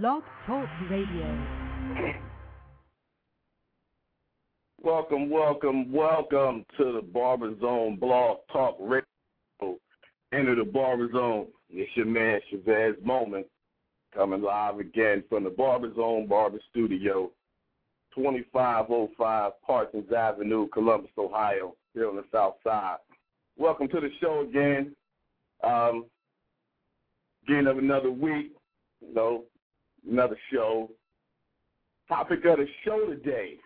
Blog Talk Radio. Welcome, welcome, welcome to the Barber Zone Blog Talk Radio. Enter the Barber Zone. It's your man Chavez Moment coming live again from the Barber Zone Barber Studio, 2505 Parsons Avenue, Columbus, Ohio, here on the South Side. Welcome to the show again. Um, again of another week, you know, another show. Topic of the show today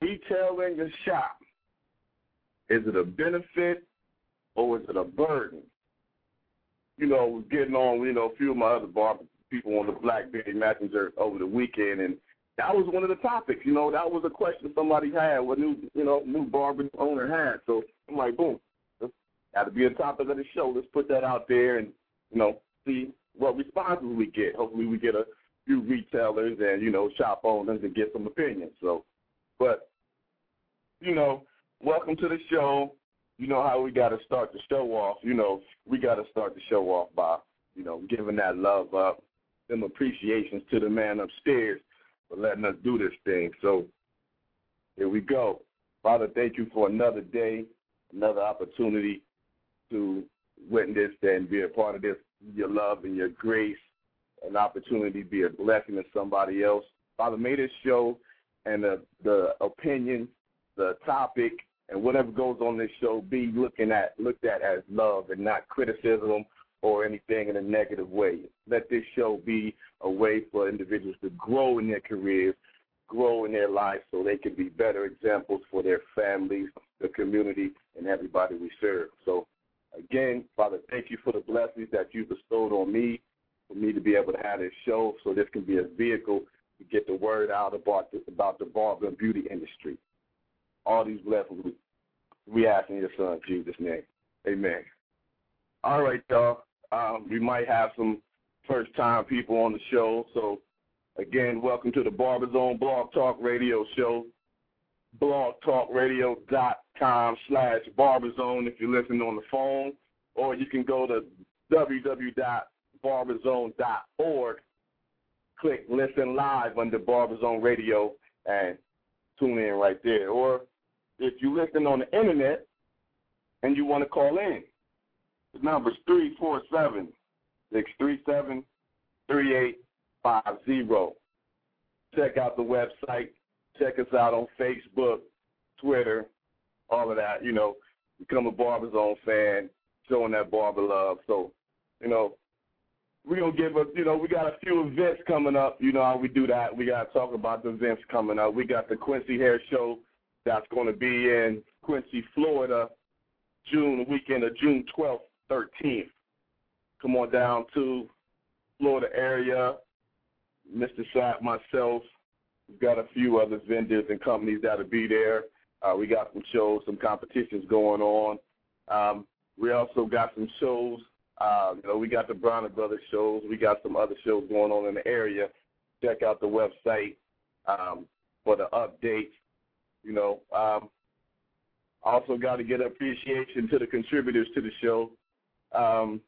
retailing a shop. Is it a benefit or is it a burden? You know, getting on, you know, a few of my other bar people on the Blackberry Messenger over the weekend, and that was one of the topics. You know, that was a question somebody had, what new, you know, new barber owner had. So I'm like, boom, got to be a topic of the show. Let's put that out there and, you know, see what responses we get. Hopefully, we get a few retailers and you know shop owners and get some opinions. So, but you know, welcome to the show. You know how we got to start the show off. You know, we got to start the show off by you know giving that love up, them appreciations to the man upstairs for letting us do this thing. So here we go. Father, thank you for another day, another opportunity to witness and be a part of this, your love and your grace, an opportunity to be a blessing to somebody else. Father, may this show and the, the opinion, the topic, and whatever goes on this show be looking at looked at as love and not criticism or anything in a negative way. Let this show be a way for individuals to grow in their careers, grow in their lives so they can be better examples for their families, the community, and everybody we serve. So again, Father, thank you for the blessings that you bestowed on me, for me to be able to have this show so this can be a vehicle to get the word out about the, about the barber and beauty industry. All these blessings we, we ask in your son, Jesus' name. Amen. All right, y'all. Um, we might have some first time people on the show. So, again, welcome to the Barber Zone Blog Talk Radio Show. BlogTalkRadio.com slash barberzone if you're listening on the phone, or you can go to www.barberzone.org, click listen live under Barberzone Radio, and tune in right there. Or if you're listening on the internet and you want to call in, the number is 347 637 3850. Check out the website. Check us out on Facebook, Twitter, all of that. You know, become a Barber Zone fan, showing that barber love. So, you know, we're gonna give a you know, we got a few events coming up, you know how we do that. We gotta talk about the events coming up. We got the Quincy Hair Show that's gonna be in Quincy, Florida, June weekend of June twelfth, thirteenth. Come on down to Florida area. Mr. Sapp, myself, we've got a few other vendors and companies that'll be there. Uh, we got some shows, some competitions going on. Um, we also got some shows. Uh, you know, we got the Bronner Brothers shows. We got some other shows going on in the area. Check out the website um, for the updates. You know, um, also got to get appreciation to the contributors to the show. Um,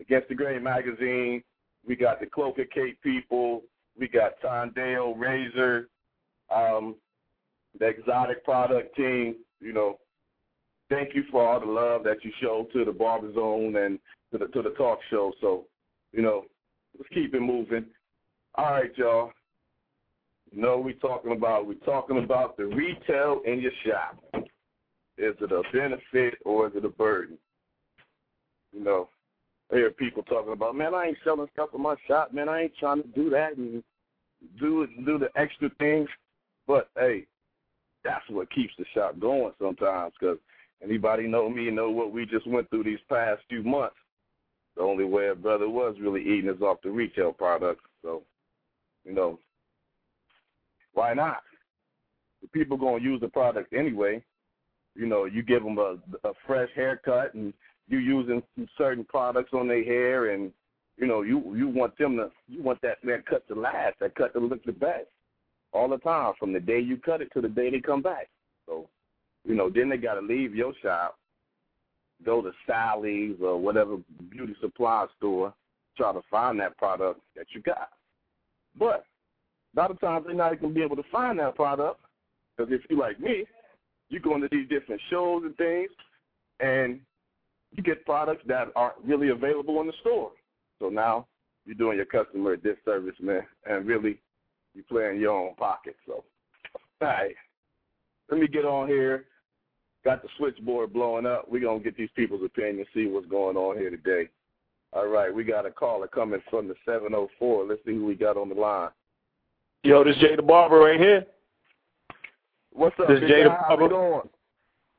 Against the Grain magazine, we got the Cloak and Cape people. We got Tondale Razor, um, the exotic product team. You know, thank you for all the love that you show to the Barber Zone and to the to the talk show. So, you know, let's keep it moving. All right, y'all. You know we're talking about we're talking about the retail in your shop. Is it a benefit or is it a burden? You know, I hear people talking about, man, I ain't selling stuff in my shop, man. I ain't trying to do that and do do the extra things. But hey, that's what keeps the shop going sometimes. Because anybody know me know what we just went through these past few months. The only way a brother was really eating is off the retail products. So, you know, why not? The people gonna use the product anyway. You know, you give them a, a fresh haircut and you using certain products on their hair, and you know you you want them to you want that that cut to last, that cut to look the best all the time from the day you cut it to the day they come back. So, you know, then they got to leave your shop, go to Sally's or whatever beauty supply store, try to find that product that you got. But a lot of times they're not going to be able to find that product because if you like me, you go into these different shows and things, and you get products that aren't really available in the store. So now you're doing your customer a disservice, man, and really you're playing your own pocket. So, all right, let me get on here. Got the switchboard blowing up. We're going to get these people's opinion, see what's going on here today. All right, we got a caller coming from the 704. Let's see who we got on the line. Yo, this Jay the Barber right here. What's up, This Jay the Barber. you?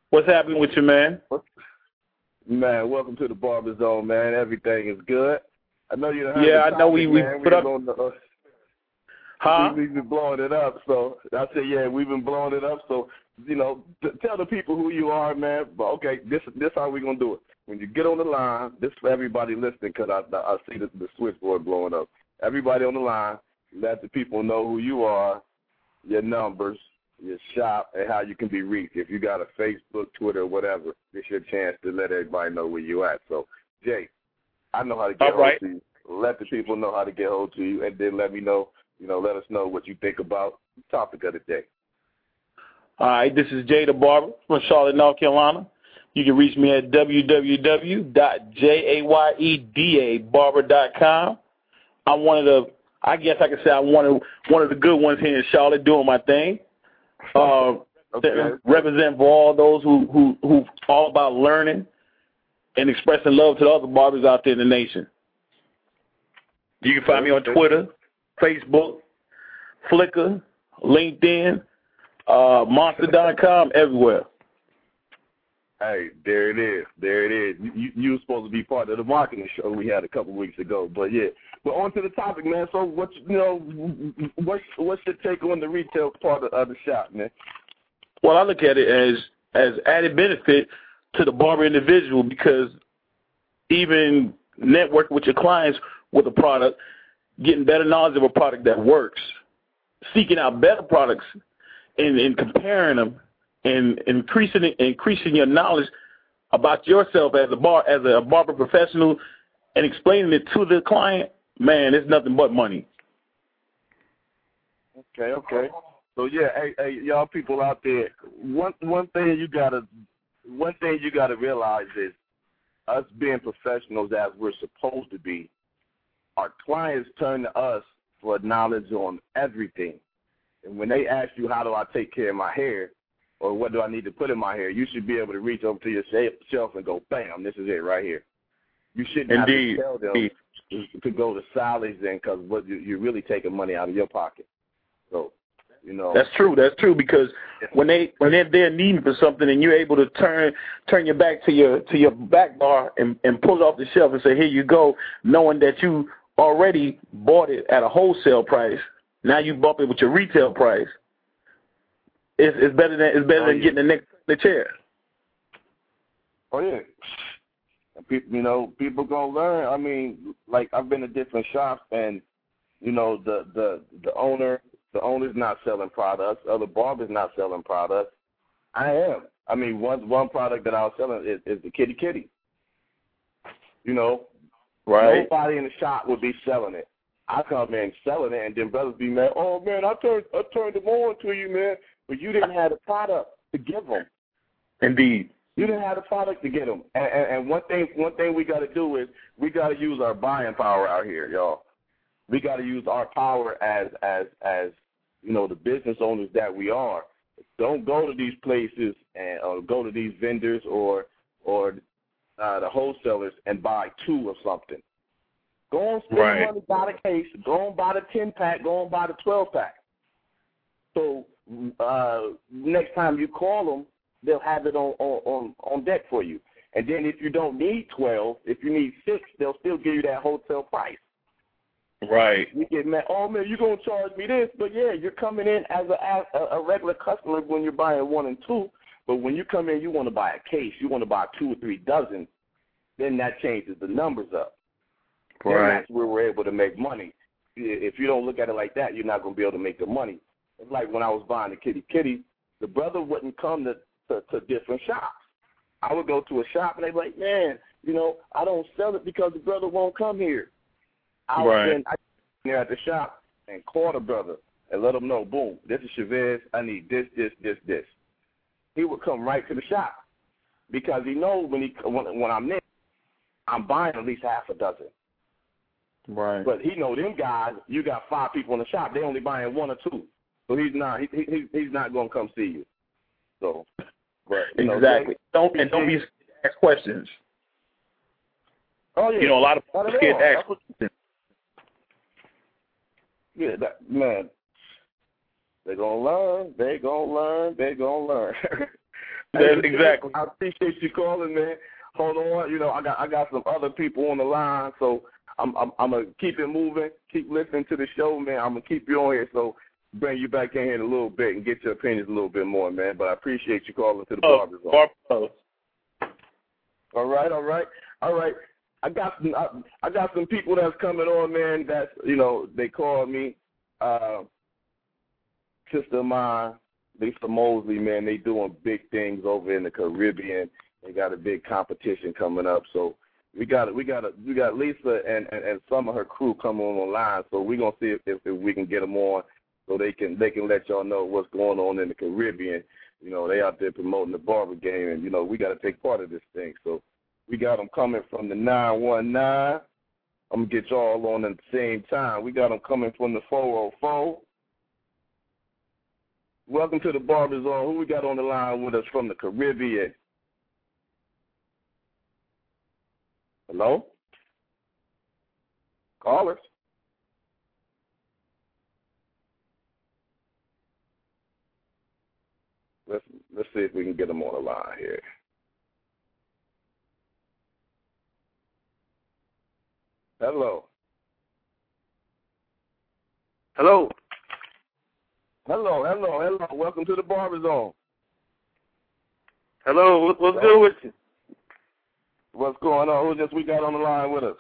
What's happening with you, man? Man, welcome to the Barber Zone, man. Everything is good. I know you Yeah, I know we- we man. put up- on the, uh, Huh? we, we've been blowing it up. So I said, yeah, we've been blowing it up. So you know, tell the people who you are, man. But okay, this this how we gonna do it. When you get on the line, this for everybody listening, cause I I see the, the switchboard blowing up. Everybody on the line, let the people know who you are, your numbers, your shop, and how you can be reached. If you got a Facebook, Twitter, whatever, it's your chance to let everybody know where you at. So, Jay, I know how to get All hold right. to you. Let the people know how to get hold to you, and then let me know. You know, let us know what you think about the topic of the day. All right, this is Jada Barber from Charlotte, North Carolina. You can reach me at www.jayedabarber.com. I'm one of the, I guess I could say I'm one of one of the good ones here in Charlotte doing my thing. Uh, Okay. represent for all those who who who all about learning and expressing love to the other barbers out there in the nation. You can find me on Twitter, Facebook, Flickr, LinkedIn, uh, Monster.com, everywhere. Hey, there it is. There it is. You, you, were supposed to be part of the marketing show we had a couple weeks ago, but yeah. But on to the topic, man. So, what you know, what's what's your take on the retail part of, of the shop, man? Well, I look at it as as added benefit to the barber individual because even networking with your clients with a product, getting better knowledge of a product that works, seeking out better products, and, and comparing them, and increasing increasing your knowledge about yourself as a bar as a barber professional, and explaining it to the client. Man, it's nothing but money. Okay, okay. So yeah, hey, hey, y'all people out there, one one thing you gotta one thing you gotta realize is us being professionals as we're supposed to be, our clients turn to us for knowledge on everything. And when they ask you how do I take care of my hair or what do I need to put in my hair, you should be able to reach over to your shelf and go, bam, this is it right here. You shouldn't Indeed. have to tell them to go to Sally's then because what you, you're really taking money out of your pocket. So, you know, That's true. That's true because when they when they're there needing for something and you're able to turn turn your back to your to your back bar and, and pull it off the shelf and say here you go, knowing that you already bought it at a wholesale price. Now you bump it with your retail price. It's it's better than it's better Oh, than yeah. getting the next the chair. Oh yeah. People, you know, people gonna learn. I mean, like I've been to different shops, and you know, the the the owner, the owner's not selling products. Other barbers not selling products. I am. I mean, one one product that I was selling is, is the Kitty Kitty. You know, nobody in the shop would be selling it. I come in selling it, and then brothers be mad. Oh man, I turned I turned them on to you, man, but you didn't have the product to give them. Indeed. You didn't have the product to get them. And, and, and one thing, one thing we got to do is we got to use our buying power out here, y'all. We got to use our power as, as, as you know, the business owners that we are. Don't go to these places and or go to these vendors or or uh, the wholesalers and buy two of something. Go and spend Right. money, buy the case. Go and buy the ten pack. Go and buy the twelve pack. So uh, next time you call them, they'll have it on, on on on deck for you. And then if you don't need twelve, if you need six, they'll still give you that wholesale price. Right. You get mad. Oh man, you're gonna charge me this, but yeah, you're coming in as a a, a regular customer when you're buying one and two. But when you come in, you want to buy a case. You want to buy two or three dozen. Then that changes the numbers up. Then Right. that's where we're able to make money. If you don't look at it like that, you're not going to be able to make the money. It's like when I was buying the Kitty Kitty, the brother wouldn't come to, to, to different shops. I would go to a shop and they'd be like, man, you know, I don't sell it because the brother won't come here. I was Right. in, I there at the shop and call the brother and let him know, boom, this is Chavez. I need this, this, this, this. He would come right to the shop because he knows when he when, when I'm there, I'm buying at least half a dozen. Right. But he know them guys. You got five people in the shop. They only buying one or two. So he's not. He, he he's not going to come see you. So. Right. exactly. Know, don't and don't be scared to ask questions. Oh yeah. You know, a lot of people Not are scared to ask questions. Yeah, that man. They gonna learn. They gonna learn. They gonna learn. That's exactly. I appreciate you calling, man. Hold on. You know, I got I got some other people on the line, so I'm I'm, I'm gonna keep it moving. Keep listening to the show, man. I'm gonna keep you on here, so bring you back in here in a little bit and get your opinions a little bit more, man. But I appreciate you calling to the Oh, barber zone. Barber- All right, all right, all right. I got some. I, I got some people that's coming on, man. That's you know they called me. Uh, sister of mine, Lisa Mosley, man. They doing big things over in the Caribbean. They got a big competition coming up, so we got we got we got Lisa and, and and some of her crew coming online. So we're gonna see if, if if we can get them on, so they can they can let y'all know what's going on in the Caribbean. You know, they out there promoting the barber game, and you know we got to take part of this thing. So we got them coming from the 919. I'm going to get y'all on at the same time. We got them coming from the 404. Welcome to the Barber Zone. Who we got on the line with us from the Caribbean? Hello? Callers? Let's let's see if we can get them on the line here. Hello. Hello. Hello, hello, hello. Welcome to the Barber Zone. Hello. What's good with you? What's going on? Who just we got on the line with us?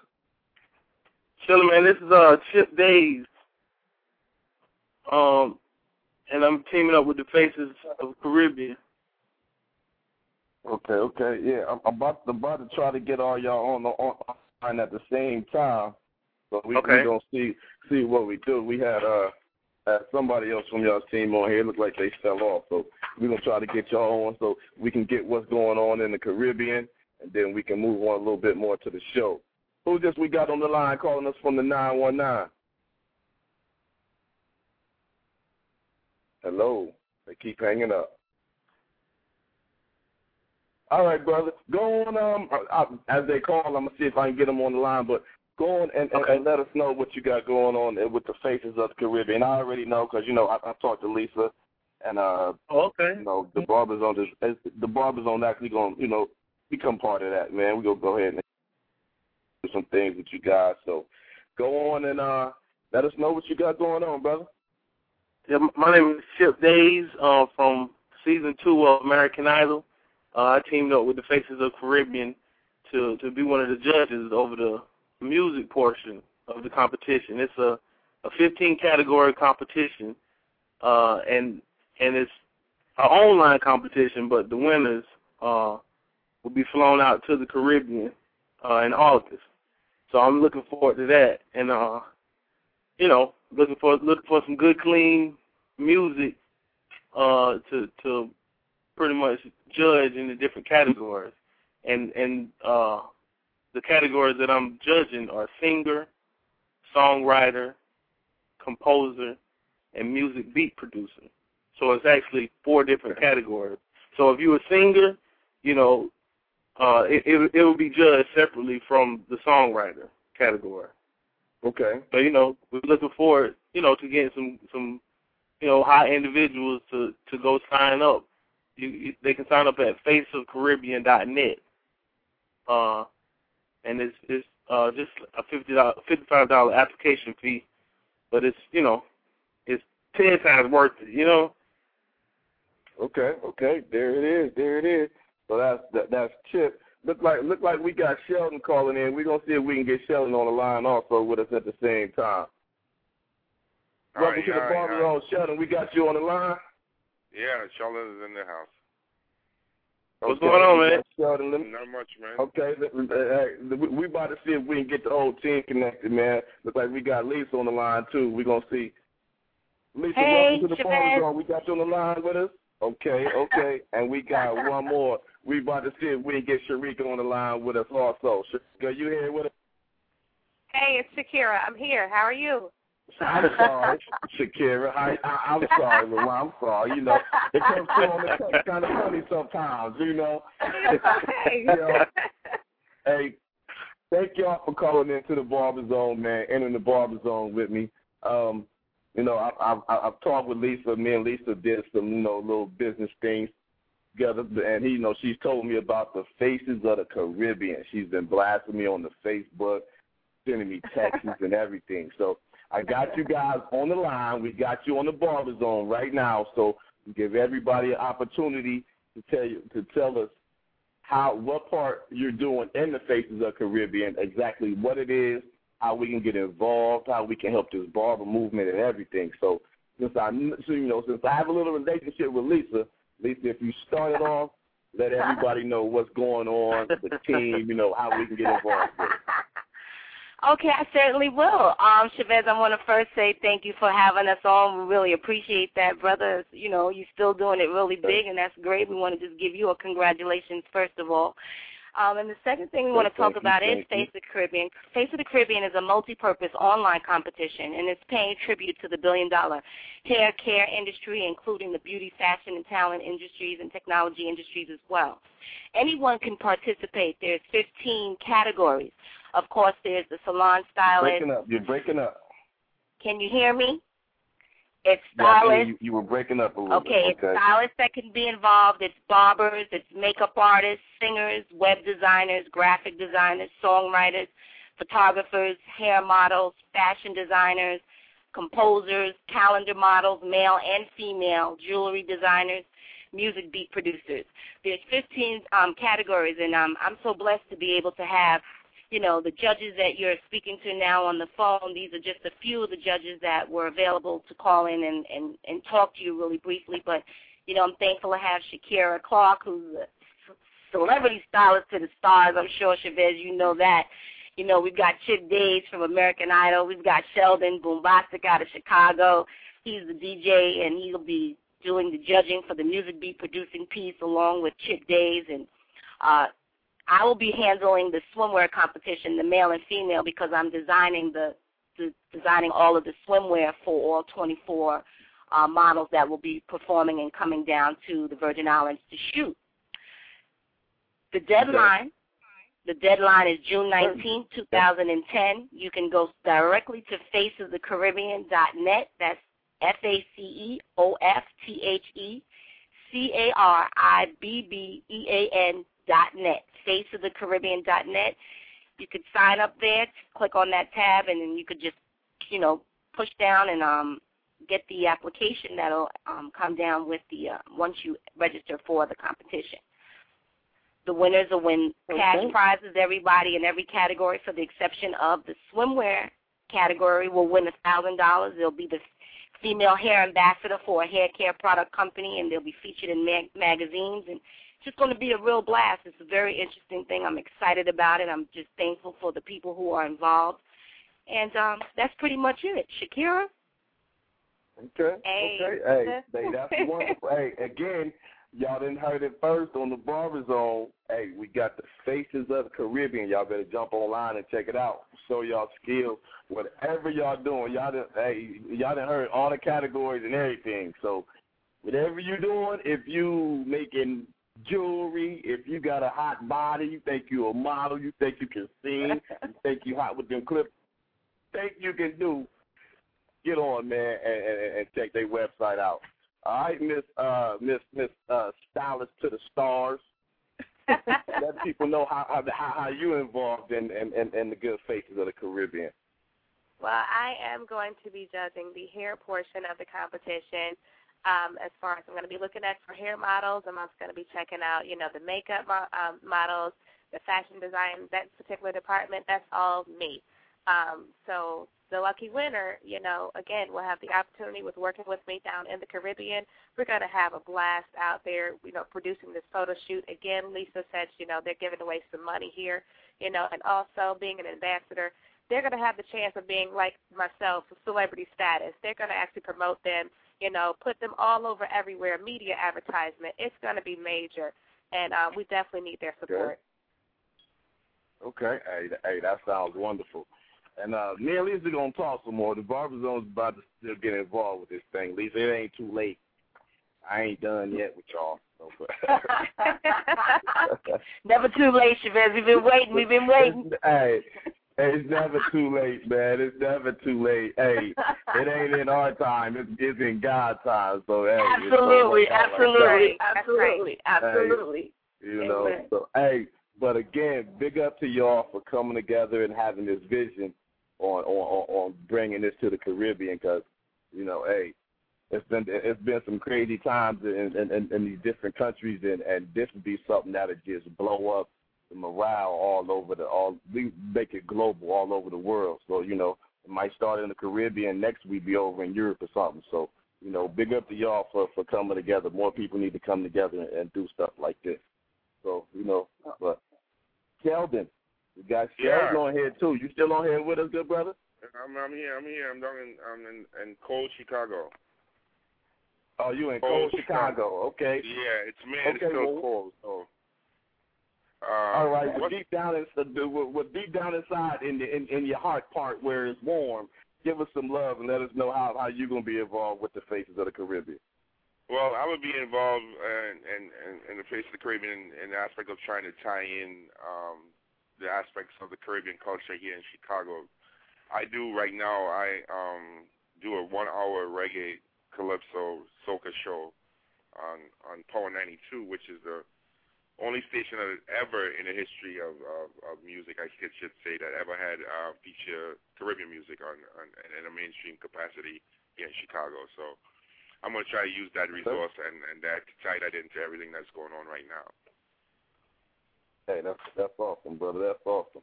Chilling, man. This is uh Chip Days. Um, and I'm teaming up with the Faces of Caribbean. Okay, okay, yeah. I'm I'm about about to try to get all y'all on the on online at the same time. So we Okay. we gonna see see what we do. We had uh had somebody else from y'all's team on here. It looked like they fell off. So we're gonna try to get y'all on so we can get what's going on in the Caribbean and then we can move on a little bit more to the show. Who just we got on the line calling us from the nine one nine? Hello. They keep hanging up. All right, brother. Go on. Um, I, as they call, I'm gonna see if I can get them on the line. But go on and, and, Okay. and let us know what you got going on with the faces of the Caribbean. I already know because you know I, I talked to Lisa, and uh, Oh, okay. you know the barbers on this. The barbers on actually going you know become part of that. Man, we gonna go ahead and do some things with you guys. So go on and uh, let us know what you got going on, brother. Yeah, my name is Chip Days uh, from season two of American Idol. Uh, I teamed up with the Faces of Caribbean to to be one of the judges over the music portion of the competition. It's a a 15 category competition, uh, and and it's an online competition, but the winners uh, will be flown out to the Caribbean uh, in August. So I'm looking forward to that, and uh, you know, looking for looking for some good, clean music uh, to to pretty much judge in the different categories, and and uh, the categories that I'm judging are singer, songwriter, composer, and music beat producer. So it's actually four different categories. So if you're a singer, you know, uh, it, it it will be judged separately from the songwriter category. Okay. So you know, we're looking forward, you know, to getting some some, you know, high individuals to to go sign up. You, you they can sign up at faceofcaribbean.net. Uh, and it's it's uh just a fifty dollar fifty five dollar application fee, but it's you know, it's ten times worth it. You know. Okay, okay, there it is, there it is. So that's that, that's Chip. Look like look like we got Sheldon calling in. We're gonna see if we can get Sheldon on the line also with us at the same time. All Welcome right, to the all right, Barber all right. Zone, Sheldon. We got you on the line. Yeah, Sheldon is in the house. What's Okay, going on, man? got Sheldon, me- Not much, man. Okay, uh, uh, we- we about to see if we can get the whole team connected, man. Looks like we got Lisa on the line too. We're gonna see. Lisa, Hey, welcome to the Shabazz. phone call. We got you on the line with us. Okay, okay, and we got one more. We about to see if we can get Sharika on the line with us also. Sharika, you here with us? Hey, it's Shakira. I'm here. How are you? I'm sorry, Shakira. I, I, I'm sorry, Lou. I'm sorry. You know, it comes through on the text kind of funny sometimes. You know. Hey. Yeah. Hey, thank y'all for calling into the Barber Zone, man. Entering the Barber Zone with me. Um, you know, I, I've I've talked with Lisa. Me and Lisa did some, you know, little business things together, and he, you know, she's told me about the Faces of the Caribbean. She's been blasting me on the Facebook, sending me texts and everything. So I got you guys on the line. We got you on the Barber Zone right now. So give everybody an opportunity to tell you to tell us how what part you're doing in the Faces of Caribbean, exactly what it is, how we can get involved, how we can help this barber movement and everything. So since I so, you know since I have a little relationship with Lisa, Lisa, if you start it off, let everybody know what's going on, the team, you know how we can get involved. With it. Okay, I certainly will. Um, Chavez, I want to first say thank you for having us on. We really appreciate that, brother. You know, you're still doing it really big, and that's great. We want to just give you a congratulations, first of all. Um, and the second thing we want to talk about is. Face of the Caribbean. Face of the Caribbean is a multi-purpose online competition, and it's paying tribute to the billion-dollar hair care industry, including the beauty, fashion, and talent industries and technology industries as well. Anyone can participate. There's 15 categories. Of course, there's the salon stylist. Breaking up, you're breaking up. Can you hear me? It's Yeah, think stylists. you, you were breaking up a little Okay, bit. Okay, it's stylists that can be involved. It's barbers, it's makeup artists, singers, web designers, graphic designers, songwriters, photographers, hair models, fashion designers, composers, calendar models, male and female, jewelry designers, music beat producers. There's 15 um, categories, and um, I'm so blessed to be able to have, you know, the judges that you're speaking to now on the phone. These are just a few of the judges that were available to call in and, and, and talk to you really briefly. But, you know, I'm thankful to have Shakira Clark, who's a celebrity stylist to the stars. I'm sure, Chavez, you know that. You know, we've got Chip Days from American Idol. We've got Sheldon Boombastic out of Chicago. He's the DJ, and he'll be doing the judging for the music beat producing piece along with Chip Days. And uh, I will be handling the swimwear competition, the male and female, because I'm designing the, the designing all of the swimwear for all 24 uh, models that will be performing and coming down to the Virgin Islands to shoot. The deadline, the deadline is June 19, 2010. You can go directly to faceofthecaribbean.net. That's F-A-C-E-O-F-T-H-E-C-A-R-I-B-B-E-A-N dot net. Faceofthecaribbean.net. You could sign up there, click on that tab, and then you could just, you know, push down and um, get the application that'll um, come down with the uh, once you register for the competition. The winners will win cash prizes. Everybody in every category, for the exception of the swimwear category, will win a thousand dollars. They'll be the female hair ambassador for a hair care product company, and they'll be featured in mag- magazines. And just going to be a real blast. It's a very interesting thing. I'm excited about it. I'm just thankful for the people who are involved. And um, that's pretty much it. Shakira? Okay. Hey. Okay. Hey, that's wonderful. hey, again, y'all didn't heard it first on the Barber Zone. Hey, we got the Faces of the Caribbean. Y'all better jump online and check it out. Show y'all skills. Whatever y'all doing, y'all done, hey, y'all done heard all the categories and everything. So whatever you're doing, if you making jewelry, if you got a hot body, you think you a model, you think you can sing, you think you hot with them clips, think you can do, get on, man, and, and, and check their website out. All right, Miss uh, Miss Miss uh, Stylist to the Stars. Let people know how how how you involved in, in, in, in the good faces of the Caribbean. Well, I am going to be judging the hair portion of the competition. Um, as far as I'm going to be looking at for hair models, I'm also going to be checking out, you know, the makeup mo- um, models, the fashion design, that particular department. That's all me. Um, so the lucky winner, you know, again, will have the opportunity with working with me down in the Caribbean. We're going to have a blast out there, you know, producing this photo shoot. Again, Lisa said, you know, they're giving away some money here, you know, and also being an ambassador, they're going to have the chance of being like myself, celebrity status. They're going to actually promote them, you know, put them all over everywhere, media advertisement. It's going to be major, and uh, we definitely need their support. Okay. Hey, hey, that sounds wonderful. And uh, me and Lisa gonna talk some more. The barber zone's about to still get involved with this thing. Lisa, it ain't too late. I ain't done yet with y'all. So, Never too late, Chavez. We've been waiting. We've been waiting. hey, it's never too late, man. It's never too late. Hey, it ain't in our time. It's, it's in God's time. So hey, Absolutely, absolutely, absolutely, absolutely. You know, Amen. so hey, but again, big up to y'all for coming together and having this vision on on on, on bringing this to the Caribbean because you know, hey, it's been it's been some crazy times in in, in, in these different countries, and and this would be something that'll just blow up the morale all over the all we make it global all over the world. So you know, it might start in the Caribbean next week, be over in Europe or something. So you know, big up to y'all for for coming together. More people need to come together and, and do stuff like this. So you know, but Sheldon, we got Yeah. Sheldon on here too. You still on here with us, good brother? I'm I'm here. I'm here. I'm down in I'm in, in cold Chicago. Oh, you in Cold cold Chicago? Okay. Yeah, it's man. Okay, it's still well- cold. So. Uh, All right, but what- deep down inside, what deep down inside in the in, in your heart part where it's warm, give us some love and let us know how how you're gonna be involved with the Faces of the Caribbean. Well, I would be involved in in, in, in the face of the Caribbean in, in the aspect of trying to tie in um, the aspects of the Caribbean culture here in Chicago. I do right now. I um, do a one-hour reggae calypso soca show on on Power 92, which is the only station that ever in the history of, of, of music, I should, should say, that ever had uh, feature Caribbean music on, on in a mainstream capacity here in Chicago. So I'm going to try to use that resource and, and that to tie that into everything that's going on right now. Hey, that's that's awesome, brother. That's awesome.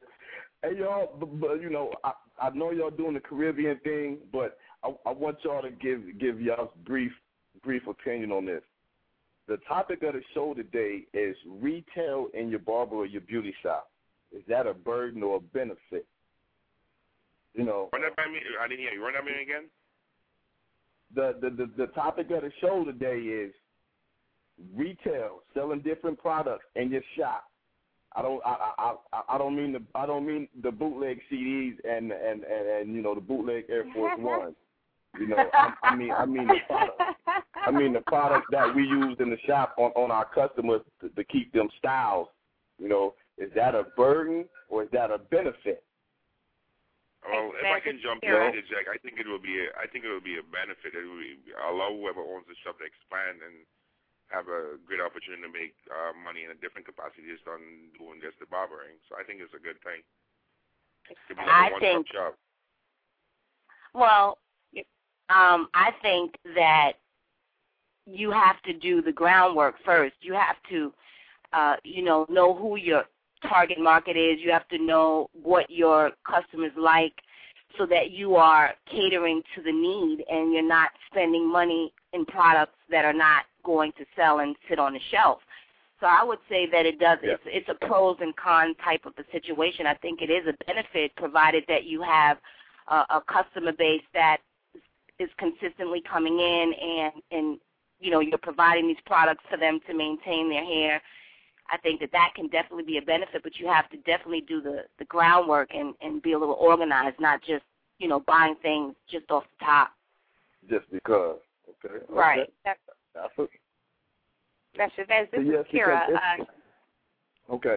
Hey, y'all, but, but you know, I I know y'all doing the Caribbean thing, but I, I want y'all to give give y'all brief brief opinion on this. The topic of the show today is retail in your barber or your beauty shop. Is that a burden or a benefit? You know, Run that by me. I didn't hear you. Run that by me again. the, the the the topic of the show today is retail, selling different products in your shop. I don't I I I, I don't mean the I don't mean the bootleg CDs and and and, and you know the bootleg Air Force Ones. You know, I, I mean I mean the product. I mean the products that we use in the shop on on our customers to, to keep them styles. You know, is that a burden or is that a benefit? Well, if I can jump in, Yeah. and interject, I think it will be. A, I think it will be a benefit. It will be, allow whoever owns the shop to expand and have a great opportunity to make uh, money in a different capacity just on doing just the barbering. So I think it's a good thing. To be I like a think- one-stop shop. Well, um, I think that you have to do the groundwork first. You have to, uh, you know, know who your target market is. You have to know what your customers like, so that you are catering to the need and you're not spending money in products that are not going to sell and sit on the shelf. So I would say that it does. Yeah. It's, it's a pros and cons type of a situation. I think it is a benefit provided that you have a, a customer base that is consistently coming in and and you know you're providing these products for them to maintain their hair. I think that that can definitely be a benefit, but you have to definitely do the the groundwork and and be a little organized, not just you know buying things just off the top. Just because. Okay. okay. Right. That's, That's it. that's Chavez. This Yes, is Kira. Uh, Okay.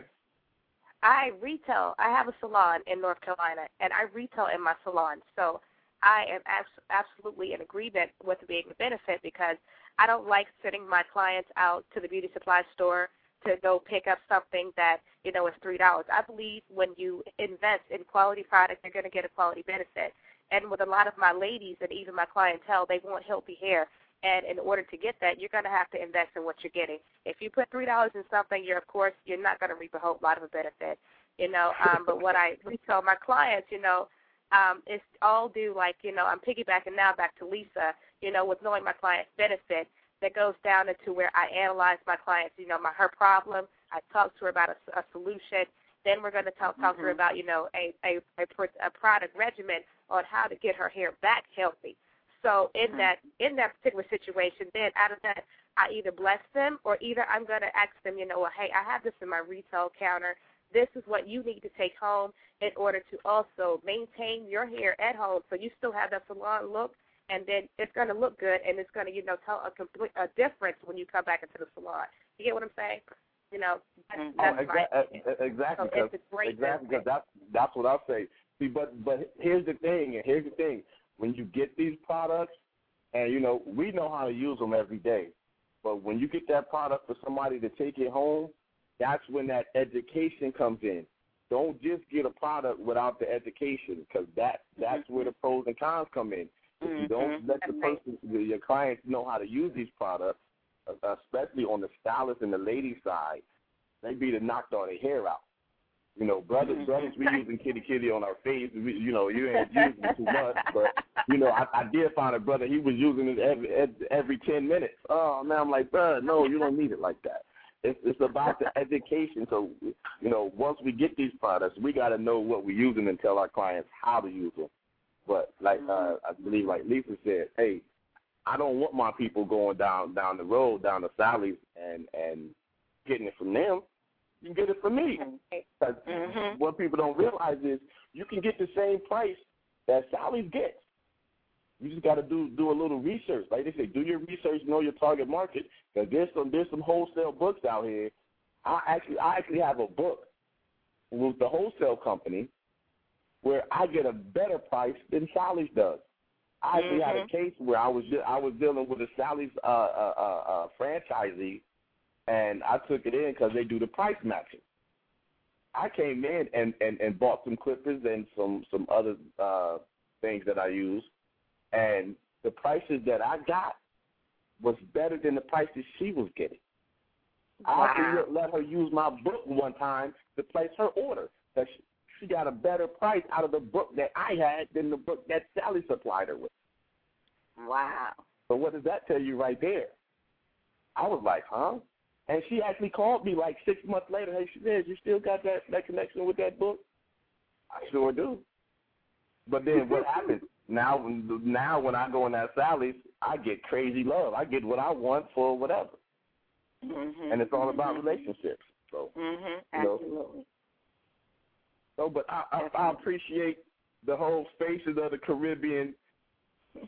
I retail. I have a salon in North Carolina, and I retail in my salon. So I am abs- absolutely in agreement with it being a benefit because I don't like sending my clients out to the beauty supply store to go pick up something that you know is three dollars. I believe when you invest in quality product, you're going to get a quality benefit. And with a lot of my ladies and even my clientele, they want healthy hair. And in order to get that, you're going to have to invest in what you're getting. If you put three dollars in something, you're of course you're not going to reap a whole lot of a benefit, you know. Um, but what I we tell my clients, you know, um, it's all due, like, you know, I'm piggybacking now back to Lisa, you know, with knowing my client's benefit that goes down into where I analyze my clients, you know, my her problem. I talk to her about a, a solution. Then we're going to talk talk mm-hmm. to her mm-hmm. about, you know, a, a a a product regimen on how to get her hair back healthy. So in mm-hmm. that in that particular situation, then out of that, I either bless them or either I'm going to ask them, you know, well, hey, I have this in my retail counter. This is what you need to take home in order to also maintain your hair at home, so you still have that salon look, and then it's going to look good, and it's going to, you know, tell a complete a difference when you come back into the salon. You get what I'm saying? You know, that's, mm-hmm. that's oh, exa- my exactly. So because, exactly, because that's that's what I say. See, but but here's the thing, and here's the thing: when you get these products, and you know, we know how to use them every day, but when you get that product for somebody to take it home, that's when that education comes in. Don't just get a product without the education, because that that's mm-hmm. where the pros and cons come in. If you don't mm-hmm. let the person, your clients know how to use these products, especially on the stylist and the lady side, they be to knocked all their hair out. You know, brothers, mm-hmm. brothers, we using kitty kitty on our face. We, you know, you ain't using it too much, but you know, I, I did find a brother. He was using it every every ten minutes. Oh man, I'm like, bro, no, you don't need it like that. It's it's about the education. So, you know, once we get these products, we got to know what we're using and tell our clients how to use them. But like uh, I believe, like Lisa said, hey, I don't want my people going down down the road, down the Sally's, and and getting it from them you can get it from me. Mm-hmm. What people don't realize is you can get the same price that Sally's gets. You just got to do do a little research. Like they say, do your research, know your target market. Because there's some there's some wholesale books out here. I actually I actually have a book with the wholesale company where I get a better price than Sally's does. I mm-hmm. had a mm-hmm. case where I was I was dealing with a Sally's uh, uh, uh, uh, franchisee and I took it in because they do the price matching. I came in and, and, and bought some clippers and some some other uh, things that I use, and the prices that I got was better than the prices she was getting. Wow. I let her use my book one time to place her order. That she, she got a better price out of the book that I had than the book that Sally supplied her with. Wow. So what does that tell you right there? I was like, huh? And she actually called me like six months later. Hey, she says, you still got that, that connection with that book? I sure do. But then what happens? Now, now when I go in that Sally's, I get crazy love. I get what I want for whatever. Mm-hmm. And it's all about mm-hmm. relationships. So, mm-hmm. Absolutely. You know, so, but I, I, I appreciate the whole faces of the Caribbean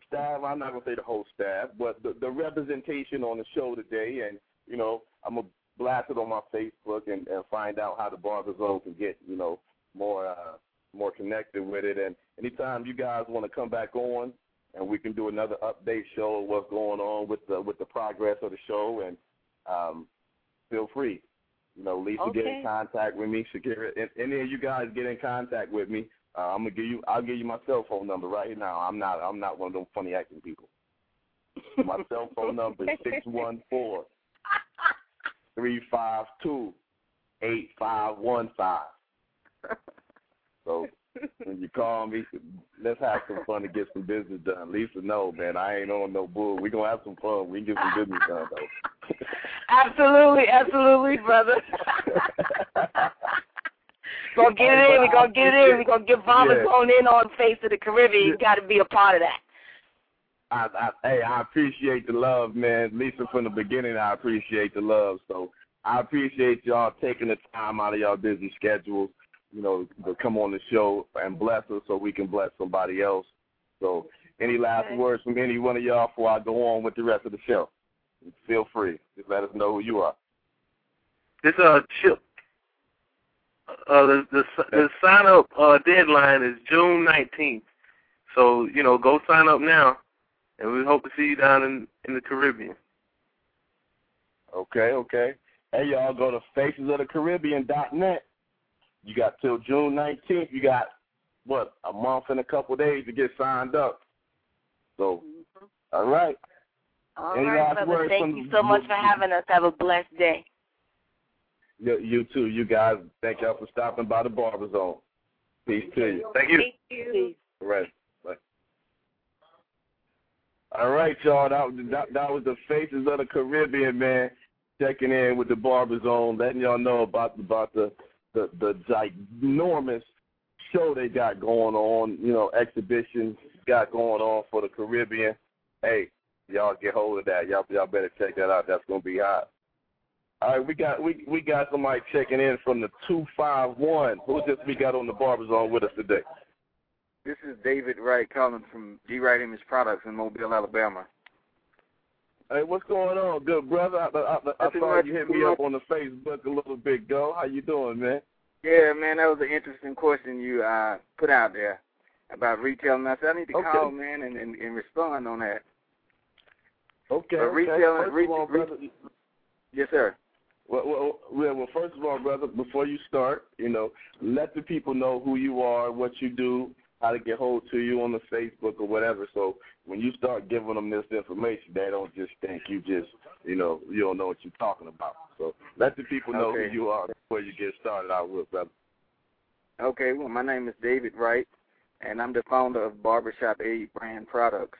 staff. I'm not gonna say the whole staff, but the, the representation on the show today, and you know, I'm gonna blast it on my Facebook and, and find out how the Barber Zone can get, you know, more uh, more connected with it. And anytime you guys want to come back on, and we can do another update show of what's going on with the with the progress of the show, and um, feel free. You know, Lisa okay. get in contact with me. Shakira, any of you guys get in contact with me. Uh, I'm gonna give you. I'll give you my cell phone number right now. I'm not. I'm not one of them funny acting people. My cell phone number is six one four three five two eight five one five. So when you call me, let's have some fun to get some business done. Lisa, no, man, I ain't on no bull. We gonna have some fun. We can get some business done though. absolutely, absolutely, brother. gonna get it in. We gonna get it in. We gonna get Vomit yeah. going in on Face of the Caribbean. You got to be a part of that. I, I, hey, I appreciate the love, man. Lisa, from the beginning, I appreciate the love. So I appreciate y'all taking the time out of y'all busy schedules, you know, to come on the show and bless us so we can bless somebody else. So, any last okay. words from any one of y'all before I go on with the rest of the show? Feel free. Just let us know who you are. This uh Chip. Uh, the the the sign up uh, deadline is June nineteenth. So you know, go sign up now and we hope to see you down in in the Caribbean. Okay, okay. Hey, y'all, go to facesofthecaribbean.net. You got till June 19th. You got what a month and a couple of days to get signed up. So, mm-hmm. all right. All Any right, brother. Thank you so much for having us. Have a blessed day. You, you too. You guys. Thank y'all for stopping by the Barber Zone. Peace to you. Thank you. Thank you. Peace. All right. Bye. All right, y'all. That, that, that was the faces of the Caribbean, man. Checking in with the Barber Zone, letting y'all know about about the the the ginormous show they got going on. You know, exhibition got going on for the Caribbean. Hey, y'all get hold of that. Y'all y'all better check that out. That's gonna be hot. All right, we got we we got somebody checking in from the two five one. Who's this we got on the Barber Zone with us today? This is David Wright calling from D Wright Image Products in Mobile, Alabama. Hey, what's going on, good brother? I, I, I, I saw you hit me up on the Facebook a little bit ago. How you doing, man? Yeah, man, that was an interesting question you uh, put out there about retailing. I said I need to Okay. call, man, and, and, and respond on that. Okay. But okay. retailing, First re- of all, re- brother, yes, sir. Well, well, well, well, first of all, brother, before you start, you know, let the people know who you are, what you do, how to get hold to you on the Facebook or whatever. So when you start giving them this information, they don't just think you just, you know, you don't know what you're talking about. So let the people know Okay. who you are before you get started out with, brother. Okay, well, my name is David Wright, and I'm the founder of Barbershop Aid brand products.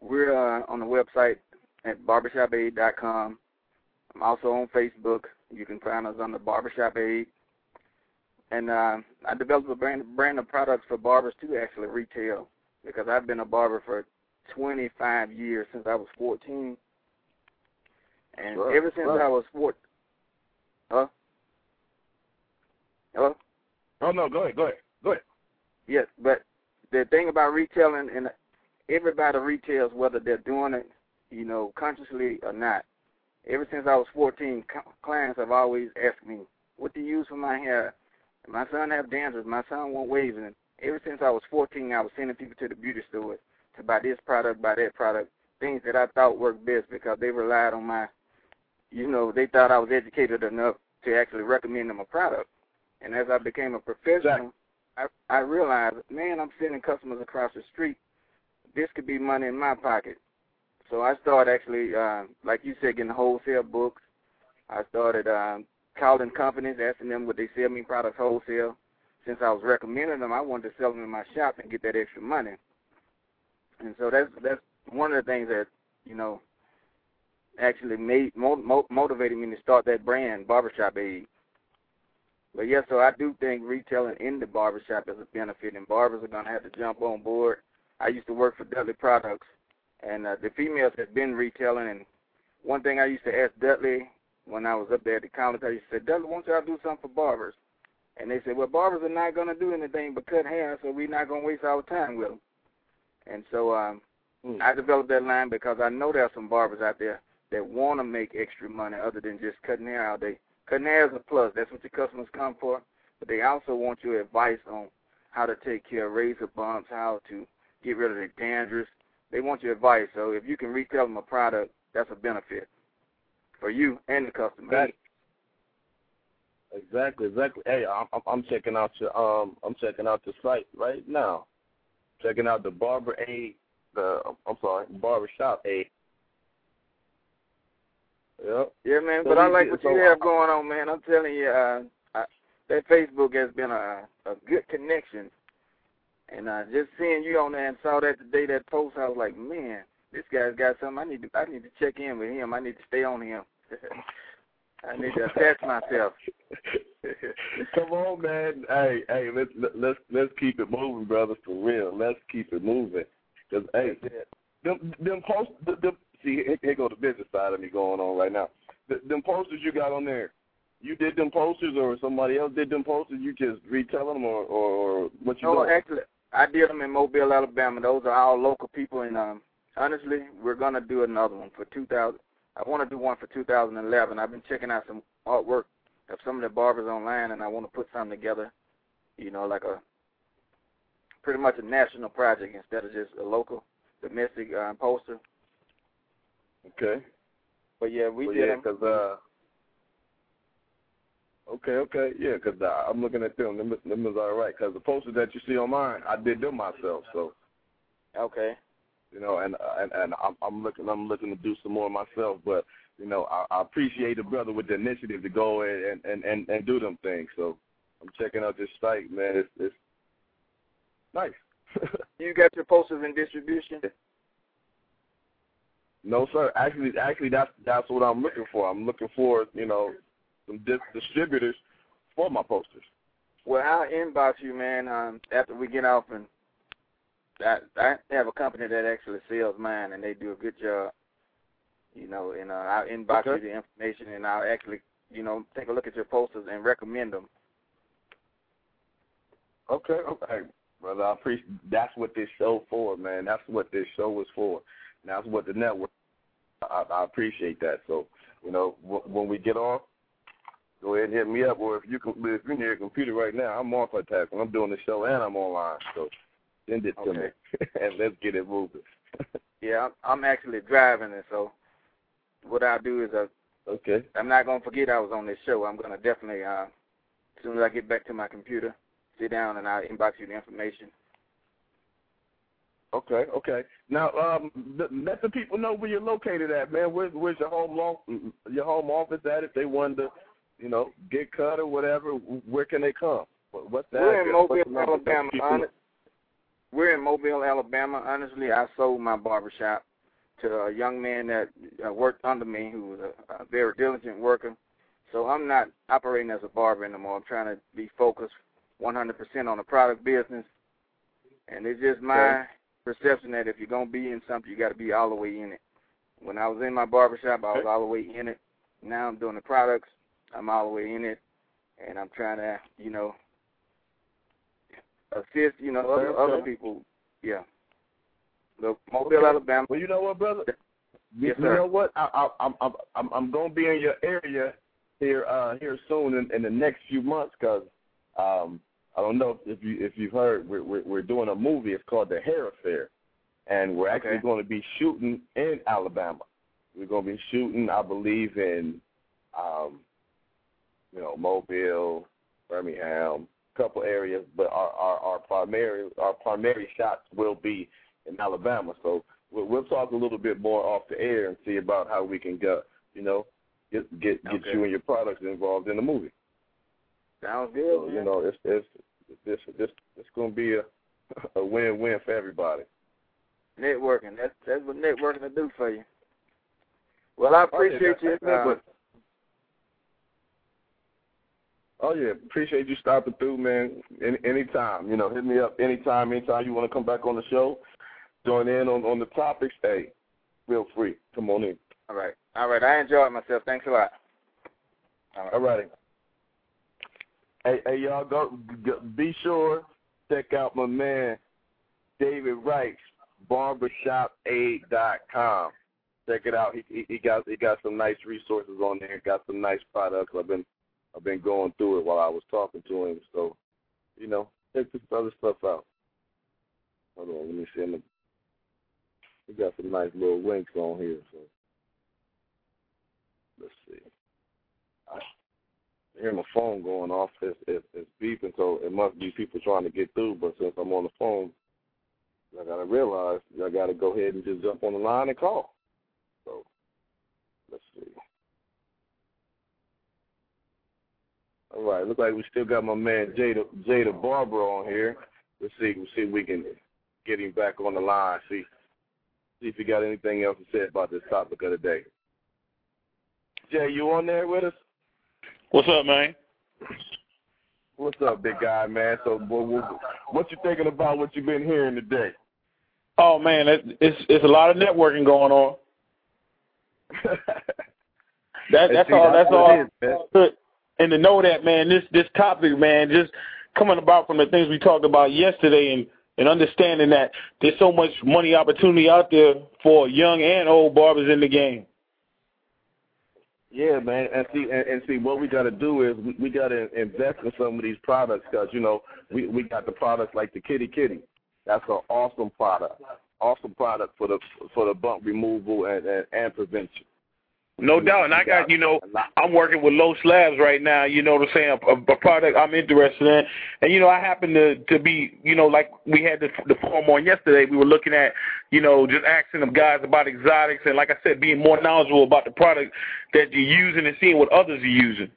We're uh, on the website at barbershopaid.com. I'm also on Facebook. You can find us under Barbershop Aid. And uh, I developed a brand, brand of products for barbers to actually retail because I've been a barber for 25 years since I was 14. And ever since. I was 14. Huh? Hello? Oh no, go ahead, go ahead, go ahead. Yes, but the thing about retailing, and everybody retails whether they're doing it, you know, consciously or not. Ever since I was 14, clients have always asked me, "What do you use for my hair?" My son have dandruff. My son want waves, and ever since I was 14, I was sending people to the beauty store to buy this product, buy that product, things that I thought worked best because they relied on my, you know, they thought I was educated enough to actually recommend them a product. And as I became a professional, I, I realized, man, I'm sending customers across the street. This could be money in my pocket. So I started actually, uh, like you said, getting wholesale books. I started um, calling companies, asking them would they sell me products wholesale. Since I was recommending them, I wanted to sell them in my shop and get that extra money. And so that's that's one of the things that you know actually made mo- mo- motivated me to start that brand, Barbershop Aid. But yes, so I do think retailing in the barbershop is a benefit, and barbers are to have to jump on board. I used to work for Dudley Products, and uh, the females have been retailing. And one thing I used to ask Dudley when I was up there at the college, I used to say, Dudley, why don't y'all do something for barbers? And they said, well, barbers are not going to do anything but cut hair, so we're not going to waste our time with them. And so um, Hmm. I developed that line because I know there are some barbers out there that want to make extra money other than just cutting hair all day. Cutting hair is a plus. That's what your customers come for. But they also want your advice on how to take care of razor bumps, how to get rid of the dandruff. They want your advice. So if you can retail them a product, that's a benefit for you and the customer. Right. Exactly, exactly. Hey, I'm I'm- checking out your um I'm checking out the site right now. Checking out the barber aid the I'm sorry, barbershop aid. Yep. Yeah, man. So But I like did- what so you I- have going on, man. I'm telling you, uh, I, that Facebook has been a a good connection. And uh, just seeing you on there and saw that today, that post, I was like, man, this guy's got something. I need to I need to check in with him. I need to stay on him. I need to attach myself. Come on, man. Hey, hey, let's let's let's keep it moving, brother. For real, let's keep it moving. Cause hey, them them post them, them see here, go the business side of me going on right now. The, them posters you got on there, you did them posters or somebody else did them posters? You just retelling them or or, or what you No, doing? actually, I did them in Mobile, Alabama. Those are all local people, and um, honestly, we're gonna do another one for 2000. I want to do one for 2011. I've been checking out some artwork of some of the barbers online, and I want to put something together. You know, like a pretty much a national project instead of just a local domestic uh, poster. Okay. But yeah, we Well, did yeah, cause uh. Okay, okay, yeah, cause uh, I'm looking at them. Them, them is all right. Cause the posters that you see on mine, I did them myself. So Okay. You know, and and and I'm, I'm looking I'm looking to do some more myself. But you know, I, I appreciate the brother with the initiative to go and and and and do them things. So I'm checking out this site, man. It's it's nice. you got your posters in distribution? No, sir. Actually, actually, that's that's what I'm looking for. I'm looking for you know some di- distributors for my posters. Well, I'll inbox you, man. Um, after we get off, and I, I have a company that actually sells mine, and they do a good job. You know, and uh, I'll inbox Okay. you the information, and I'll actually, you know, take a look at your posters and recommend them. Okay, okay, brother. I appreciate. That's what this show for, man. That's what this show was for. And that's what the network. I, I appreciate that. So, you know, w- when we get off, go ahead and hit me up. Or if you can, if you're near a computer right now, I'm multitasking. I'm doing the show and I'm online. So, send it to me, and let's get it moving. Yeah, I'm, actually driving, and so what I'll do is uh, okay. I'm not gonna forget I was on this show. I'm gonna definitely, uh, as soon as I get back to my computer, sit down and I'll inbox you the information. Okay, okay. Now, um, th- let the people know where you're located at, man. Where's where's your home lo- your home office at? If they wanted to, you know, get cut or whatever, where can they come? What- What's that? We're in Mobile, Alabama. We're in Mobile, Alabama. Honestly, I sold my barbershop to a young man that uh, worked under me, who was a, a very diligent worker. So I'm not operating as a barber anymore. I'm trying to be focused 100% on the product business. And it's just my perception that if you're gonna be in something, you got to be all the way in it. When I was in my barbershop, I was all the way in it. Now I'm doing the products. I'm all the way in it, and I'm trying to, you know, assist, you know, other, Okay. other people. Yeah. The Mobile, Alabama. Well, you know what, brother? Yes, you sir. know what? I, I, I'm I'm I'm I'm gonna be in your area here uh here soon in, in the next few months because um I don't know if you if you've heard we're we're, we're doing a movie. It's called The Hair Affair, and we're actually Okay. going to be shooting in Alabama. We're going to be shooting, I believe, in um you know Mobile, Birmingham, couple areas, but our our, our primary our primary shots will be in Alabama. So we'll, we'll talk a little bit more off the air and see about how we can get you know get get get Okay. you and your products involved in the movie. Sounds good. So, man. you know, it's it's this this it's going to be a a win win for everybody. networking. That's that's what networking will do for you. Well, I appreciate you. that- Uh, but- Oh yeah, appreciate you stopping through, man. Any anytime, you know, hit me up anytime, anytime you want to come back on the show, join in on on the topics. Hey, feel free. Come on in. all right, all right. I enjoyed myself. Thanks a lot. All right. All righty. Hey, hey, y'all, go, go be sure check out my man David Wright, barbershopaid.com. Check it out. He, he he got he got some nice resources on there. Got some nice products. I've been I've been going through it while I was talking to him. So, you know, check this other stuff out. Hold on, let me see. Him. We got some nice little links on here. So, let's see. I hear my phone going off. It's, it's, it's beeping, so it must be people trying to get through. But since I'm on the phone, I gotta realize I gotta go ahead and just jump on the line and call. So let's see. All right, look like we still got my man Jada Jada Barber on here. Let's see, let's see if we can get him back on the line. See, see if he got anything else to say about this topic of the day. Jay, you on there with us? What's up, man? What's up, big guy, man? So, what, what, you thinking about what you've been hearing today? Oh man, it, it's it's a lot of networking going on. That that's See, all. That's all. it is, man. Good. And to know that, man, this this topic, man, just coming about from the things we talked about yesterday, and and understanding that there's so much money opportunity out there for young and old barbers in the game. Yeah, man, and see, and, and see, what we got to do is we, we got to invest in some of these products because you know we we got the products like the Kitty Kitty. That's an awesome product, awesome product for the for the bump removal and and, and prevention. No doubt, and I got you know I'm working with low slabs right now. You know what I'm saying? A, a product I'm interested in, and you know I happen to to be you know like we had the the forum on yesterday. We were looking at you know just asking them guys about exotics, and like I said, being more knowledgeable about the product that you're using and seeing what others are using.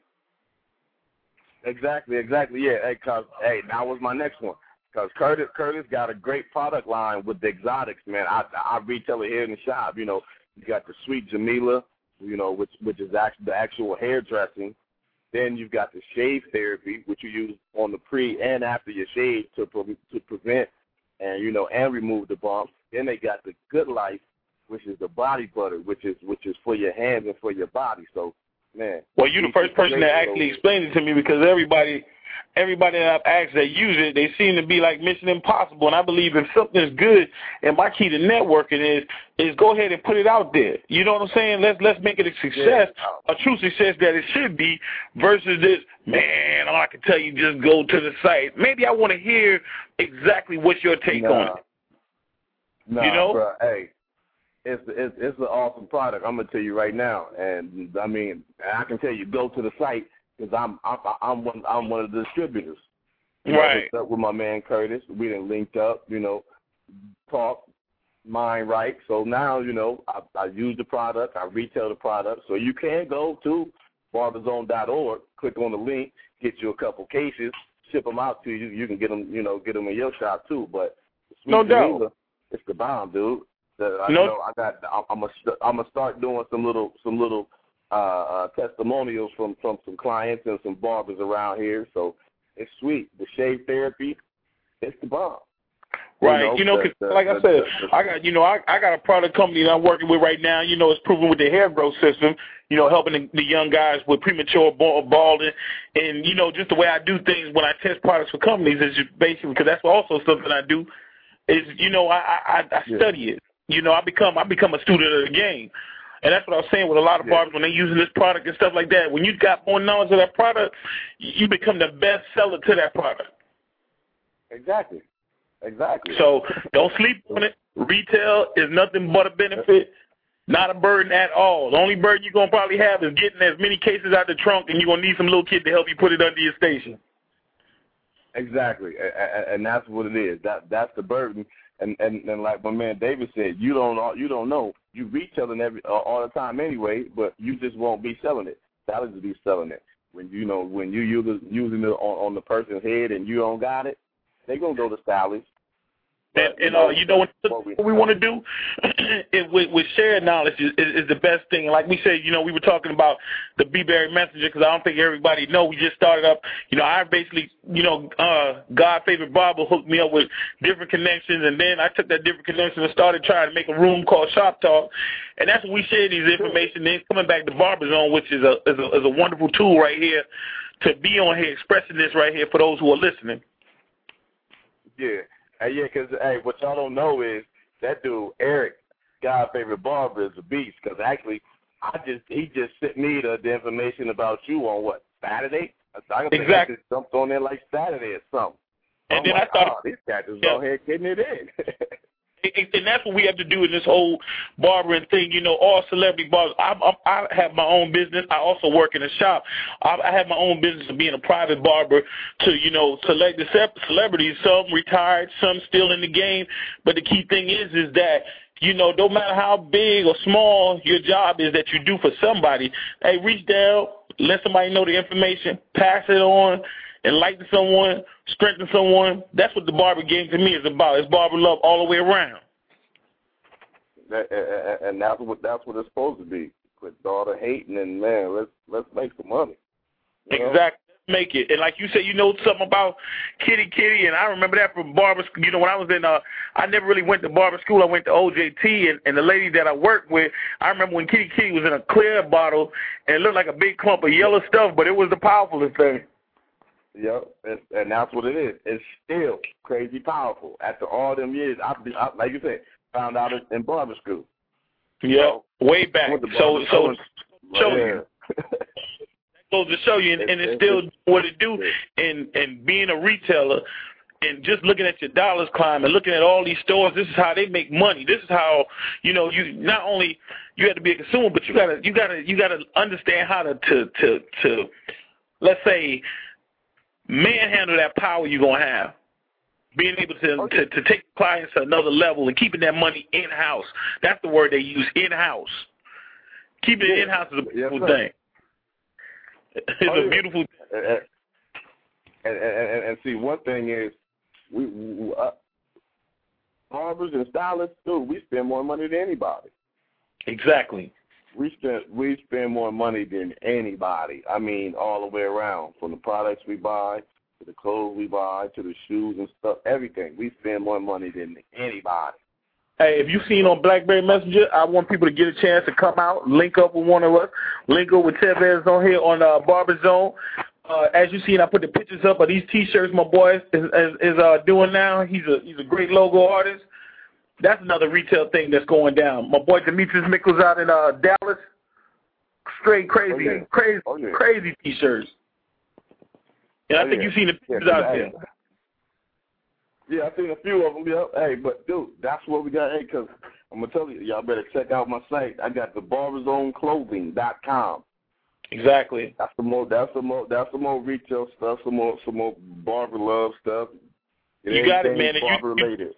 Exactly, exactly. Yeah, hey, cause hey, that was my next one. Cause Curtis Curtis got a great product line with the exotics, man. I I retail it here in the shop. You know, you got the Sweet Jamila, you know, which which is actually the actual hairdressing. Then you've got the shave therapy, which you use on the pre and after your shave to pre- to prevent and you know and remove the bumps. Then they got the Good Life, which is the body butter, which is which is for your hands and for your body. So, man. Well, you're the first person that actually explained it to me because everybody everybody that I've asked that use it, they seem to be like Mission Impossible. And I believe if something's good, and my key to networking is is go ahead and put it out there. You know what I'm saying? Let's let's make it a success, yeah. a true success that it should be, versus this man. All I can tell you, just go to the site. Maybe I want to hear exactly what's your take nah. on it. Nah, you know, bro, hey, it's it's it's an awesome product. I'm gonna tell you right now, and I mean, I can tell you, go to the site because I'm I'm I'm one I'm one of the distributors. You right. Know, up with my man Curtis, we didn't linked up. You know, talk mind right. So now you know I, I use the product, I retail the product. So you can go to barberzone.org, click on the link, get you a couple cases, ship them out to you. You can get them, you know, get them in your shop too. But no doubt, it's the bomb, dude. The, I no. know I got. I'm gonna I'm gonna start doing some little some little uh, uh, testimonials from from some clients and some barbers around here. So it's sweet. The shave therapy, it's the bomb. Right, you know, cause the, like I the, said, I got you know, I I got a product company that I'm working with right now. You know, it's proven with the hair growth system. You know, helping the, the young guys with premature balding, and you know, just the way I do things when I test products for companies is just basically because that's also something I do. Is you know, I I, I Yeah. study it. You know, I become I become a student of the game. And that's what I was saying with a lot of Yeah. barbers when they're using this product and stuff like that. When you got more knowledge of that product, you become the best seller to that product. Exactly. Exactly. So don't sleep on it. Retail is nothing but a benefit, not a burden at all. The only burden you're gonna probably have is getting as many cases out the trunk, and you're gonna need some little kid to help you put it under your station. Exactly, and that's what it is. That that's the burden. And and and like my man David said, you don't you don't know. You retailing every uh, all the time anyway, but you just won't be selling it. Sellers will be selling it. When you know when you use using it on, on the person's head and you don't got it, they gonna go to And, uh, you know what, what we- want to do is with, with shared knowledge is, is, is the best thing. Like we said, you know, we were talking about the B-Berry Messenger because I don't think everybody know. We just started up. You know, I basically, you know, uh, God favorite Barber hooked me up with different connections, and then I took that different connection and started trying to make a room called Shop Talk, and that's when we share these information. Then coming back to Barber Zone, which is a is a, is a wonderful tool right here to be on here expressing this right here for those who are listening. Yeah, uh, yeah, 'cause hey, what y'all don't know is that dude Eric, God favorite barber, is a beast. 'Cause actually, I just he just sent me the, the information about you on what Saturday. I Exactly. I just jumped on there like Saturday or something. And I'm then like, I started- oh, this guy just Yeah. go ahead getting it in. And- that's what we have to do in this whole barbering thing. You know, all celebrity barbers. I, I, I have my own business. I also work in a shop. I, I have my own business of being a private barber to, you know, select the ce- celebrities. Some retired, some still in the game. But the key thing is, is that you know, no matter how big or small your job is that you do for somebody, hey, reach down, let somebody know the information, pass it on, enlighten someone, strengthen someone. That's what the barber game to me is about. It's barber love all the way around. That- and- and that's what that's what it's supposed to be. Quit all the hating and man, let's let's make some money. You know? Exactly. Make it. And like you said, you know something about Kitty Kitty, and I remember that from barber school. You know, when I was in, uh, I never really went to barber school. I went to OJT, and, and the lady that I worked with, I remember when Kitty Kitty was in a clear bottle, and it looked like a big clump of yellow stuff, but it was the powerfulest thing. Yep, and, and that's what it is. It's still crazy powerful. After all them years, I, I like you said, found out it in barber school. Yeah, way back. So, so show Yeah. you. goes to show you, and, and it's still what it do. And and being a retailer, and just looking at your dollars climb, and looking at all these stores, this is how they make money. This is how you know you not only you have to be a consumer, but you gotta you gotta you gotta understand how to to to, to let's say manhandle that power you're gonna have. Being able to, to to take clients to another level and keeping that money in house. That's the word they use, in house. Keeping it in house is a beautiful sir. thing. It's Oh, a yeah. beautiful and, and, and, and, and see, one thing is, we, we uh, barbers and stylists, dude, we spend more money than anybody. Exactly. We spend we spend more money than anybody. I mean, all the way around, from the products we buy to the clothes we buy to the shoes and stuff, everything. We spend more money than anybody. Hey, if you've seen on BlackBerry Messenger, I want people to get a chance to come out, link up with one of us, link up with Tevez on here on uh, Barber Zone. Uh, as you seen, I put the pictures up of these T-shirts my boy is, is, is uh, doing now. He's a he's a great logo artist. That's another retail thing that's going down. My boy Demetrius Mickles out in uh, Dallas, straight crazy, Oh, yeah. crazy, Oh, yeah. crazy T-shirts. And I Oh, think yeah. you've seen the pictures Yeah, out there. Yeah, I've seen a few of them. Yeah. Hey, but dude, that's what we got. Hey, cause I'm gonna tell you, y'all better check out my site. I got the barberzoneclothing.com. Exactly. That's the more. That's the more. That's the more retail stuff. Some more. Some more barber love stuff. You got it, man, and you- related.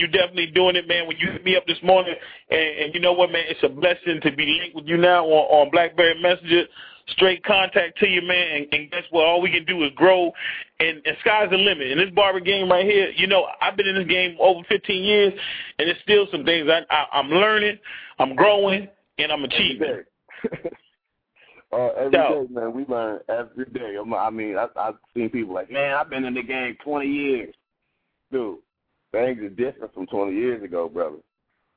You definitely doing it, man. When you hit me up this morning, and, and you know what, man, it's a blessing to be linked with you now on, on BlackBerry Messenger. Straight contact to you, man. And, and guess what? All we can do is grow, and, and sky's the limit. In this barber game right here, you know, I've been in this game over 15 years, and there's still some things I, I, I'm learning, I'm growing, and I'm achieving. Every day. uh, every So- day, man. We learn every day. I'm- I mean, I, I've seen people like, man, I've been in the game 20 years. Dude, things are different from 20 years ago, brother.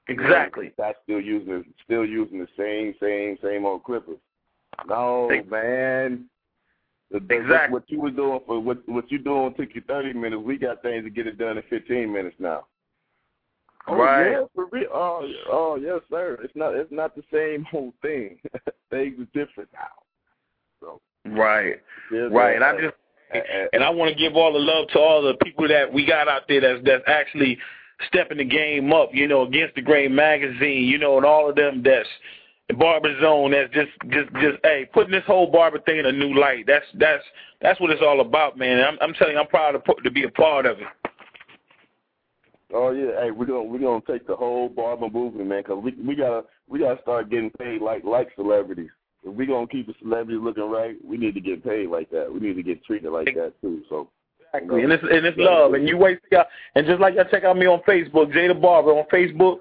Exactly. That's still using the, still using the same, same, same old clippers. No, Ex- man. The, the, Exactly. What you were doing for what what you doing took you 30 minutes. We got things to get it done in 15 minutes now. Oh, Right. Yeah, for real. Oh, oh, yes, sir. It's not. It's not the same whole thing. things are different now. So. Right. Right. And a- I just and I want to give all the love to all the people that we got out there that's that's actually stepping the game up, you know, against the grain magazine, you know, and all of them that's the barber zone that's just just just hey putting this whole barber thing in a new light. That's that's that's what it's all about, man. I'm I'm telling you, I'm proud to to be a part of it. Oh yeah, hey, we're gonna we're gonna take the whole barber movement, man, because we we gotta we gotta start getting paid like like celebrities. If we gonna keep the celebrities looking right, we need to get paid like that. We need to get treated like that too. So Exactly. And it's and it's love. And you wait out uh, and just like y'all check out me on Facebook, Jada Barber on Facebook.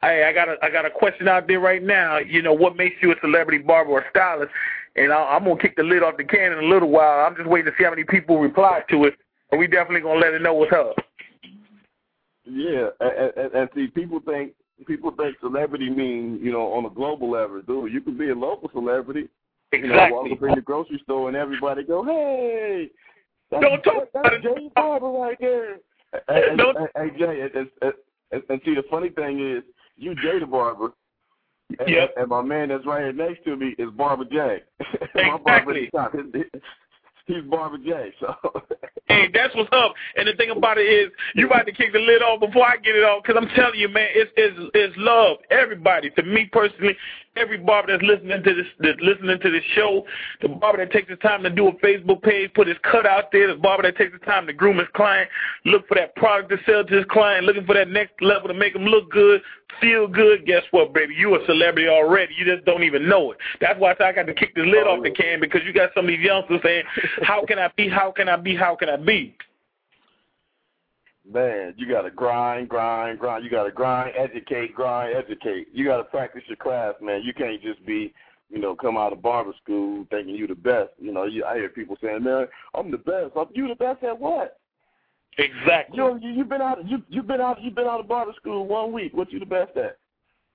Hey, I got a I got a question out there right now. You know, what makes you a celebrity barber or stylist? And I, I'm gonna kick the lid off the can in a little while. I'm just waiting to see how many people reply to it, and we definitely gonna let it know what's up. yeah, and, and, and see, people think people think celebrity means, you know on a global level. Dude, you can be a local celebrity. You know, walk Exactly. up in the grocery store and everybody go, hey. That's, Don't talk that's about it. Jay Barber right there. Hey, Don't- hey, hey, Jay, and, and, and, and see, the funny thing is, you Jay the Barber, and, Yep. and my man that's right here next to me is Barber J. my barber at his- his- he's Barber J. So Hey, that's what's up. And the thing about it is, you about to kick the lid off before I get it off, because I'm telling you, man, it's it's it's love. Everybody, to me personally, every barber that's listening to this, that's listening to this show, the barber that takes the time to do a Facebook page, put his cut out there, the barber that takes the time to groom his client, look for that product to sell to his client, looking for that next level to make him look good, feel good. Guess what, baby? You a celebrity already. You just don't even know it. That's why I, I got to kick the lid Oh, off the oh. can because you got some of these youngsters saying, "How can I be? How can I be? How can I be?" man, you gotta grind, grind, grind. You gotta grind, educate, grind, educate. You gotta practice your craft, man. You can't just be, you know, come out of barber school thinking you the best. You know, you, I hear people saying, "Man, I'm the best." I'm, you the best at what? Exactly. You you you've been out you you've been out you've been out of barber school one week. What you the best at?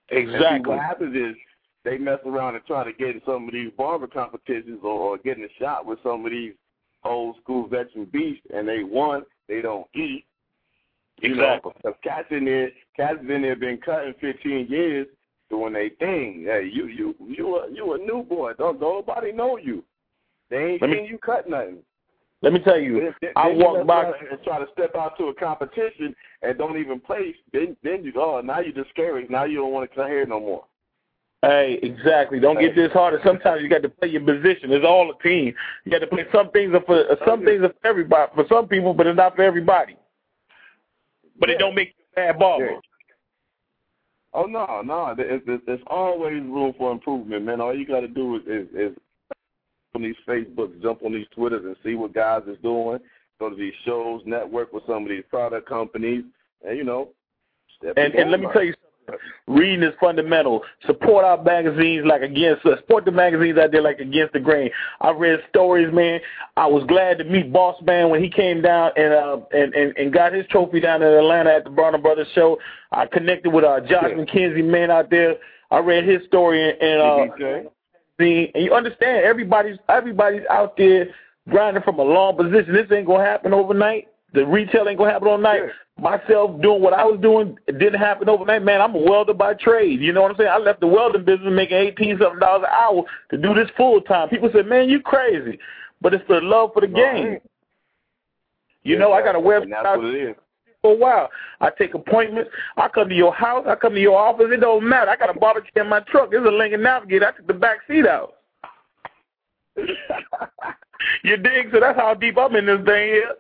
And see, Exactly. what happens is they mess around and try to get in some of these barber competitions or, or get in a shot with some of these old school veteran beasts, and they won. They don't eat. You Exactly. know, cats in there, cats in there been cutting 15 years doing their thing. Hey, you you you a you a new boy. Don't don't nobody know you. They ain't Let me- seen you cut nothing. Let me tell you, Then, I then walk by. and try to step out to a competition and don't even place. Then then you oh now you're discouraged. Now you don't want to cut hair no more. Hey, exactly. Don't get this disheartened. Sometimes you got to play your position. It's all a team. You got to play. Some things are for some things are for everybody. For some people, but it's not for everybody. But it don't make you a bad barber. Yeah. Oh no, no. There's always room for improvement, man. All you got to do is, is is on these Facebooks, jump on these Twitters, and see what guys is doing. go to these shows, network with some of these product companies, and you know. And and let me tell you something. Reading is fundamental. Support our magazines like against uh, support the magazines out there like against the grain. I read stories, man. I was glad to meet Boss Man when he came down and uh and, and, and got his trophy down in Atlanta at the Bronner Brothers show. I connected with uh Josh Yeah. McKenzie, man, out there. I read his story and, and uh and you understand everybody's everybody's out there grinding from a long position. This ain't gonna happen overnight. The retail ain't gonna happen overnight. Myself doing what I was doing, it didn't happen overnight. Man, I'm a welder by trade. You know what I'm saying? I left the welding business making eighteen something dollars an hour to do this full time. People say, Man, you crazy. But it's the love for the game. You Yeah, know, I got a website that's what it is. for a while. I take appointments. I come to your house. I come to your office. It don't matter. I got a barbecue in my truck. There's a Lincoln Navigator. I took the back seat out. you dig? So that's how deep I'm in this thing here.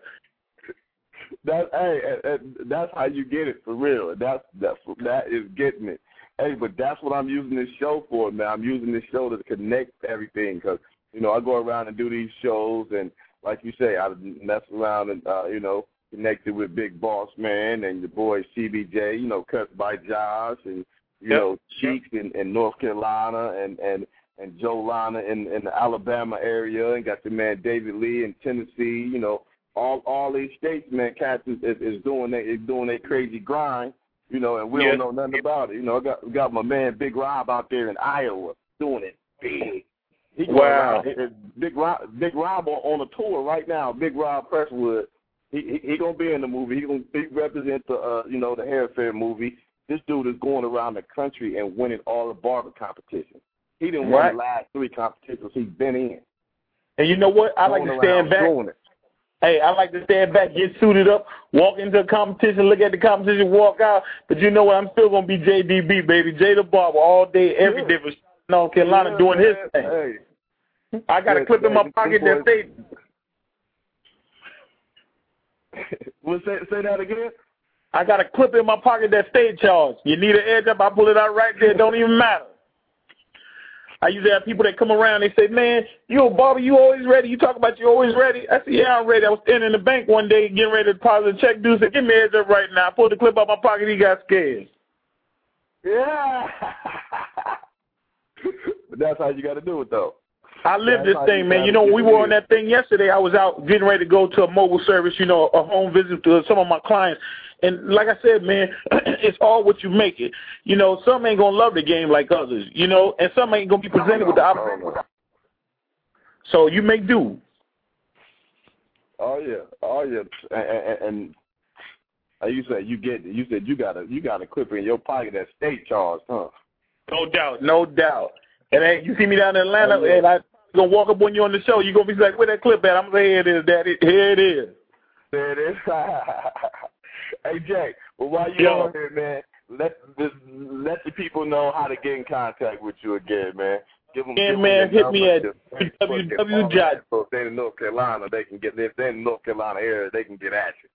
That hey, that's how you get it for real. That's that's that is getting it. Hey, but that's what I'm using this show for, man. I'm using this show to connect everything because you know I go around and do these shows, and like you say, I mess around and uh, you know connected with Big Boss Man and the boy CBJ, you know, cut by Josh and you Yep. know Cheeks in, in North Carolina and and and Joe Lana in in the Alabama area, and got the man David Lee in Tennessee. You know, all all these states, man, cats is, is, is doing they is doing their crazy grind. You know, and we Yeah. don't know nothing about it. You know, I got we got my man Big Rob out there in Iowa doing it big. He Wow. around- it- it- Big Rob, Big Rob on, on a tour right now. Big Rob Presswood. He he, he gonna be in the movie. He gonna he represent the uh, you know the Hair Affair movie. This dude is going around the country and winning all the barber competitions. He didn't win the last three competitions he's been in. And you know what? I like to stand back. Hey, I like to stand back, get suited up, walk into a competition, look at the competition, walk out. But you know what? I'm still gonna be JDB, baby, J the Barber, all day, every Yeah. day for North Carolina Yeah, doing his thing. Hey, I got a clip in my pocket that say well, say say that again. I got a clip in my pocket that stay charged. You need an edge up, I pull it out right there. It don't even matter. I usually have people that come around. They say, "Man, you a barber? You always ready? You talk about you always ready?" I said, "Yeah, I'm ready." I was standing in the bank one day getting ready to deposit a check. Dude said, "Give me an up right now." I pulled the clip out my pocket. He got scared. Yeah. but that's how you got to do it, though. I live this thing, man. You know, we were on that thing yesterday. I was out getting ready to go to a mobile service, you know, a home visit to some of my clients. And like I said, man, it's all what you make it. You know, some ain't gonna love the game like others, you know, and some ain't gonna be presented with the opportunity. So you make do. Oh yeah, oh yeah, and, and, and you said you get you said you got a you got a clip in your pocket that state charged, huh? No doubt, no doubt. And then you see me down in Atlanta, Oh, yeah. and I gonna walk up on you on the show. You gonna be like, "Where that clip at?" I'm gonna say, "Here it is, Daddy. Here it is." There it is. hey Jay, well while you Yo. on here, man, let this, let the people know how to get in contact with you again, man. Give them, Yeah, give man, your hit me at www. So if they're in North Carolina, they can get if they're in North Carolina area, they can get at you.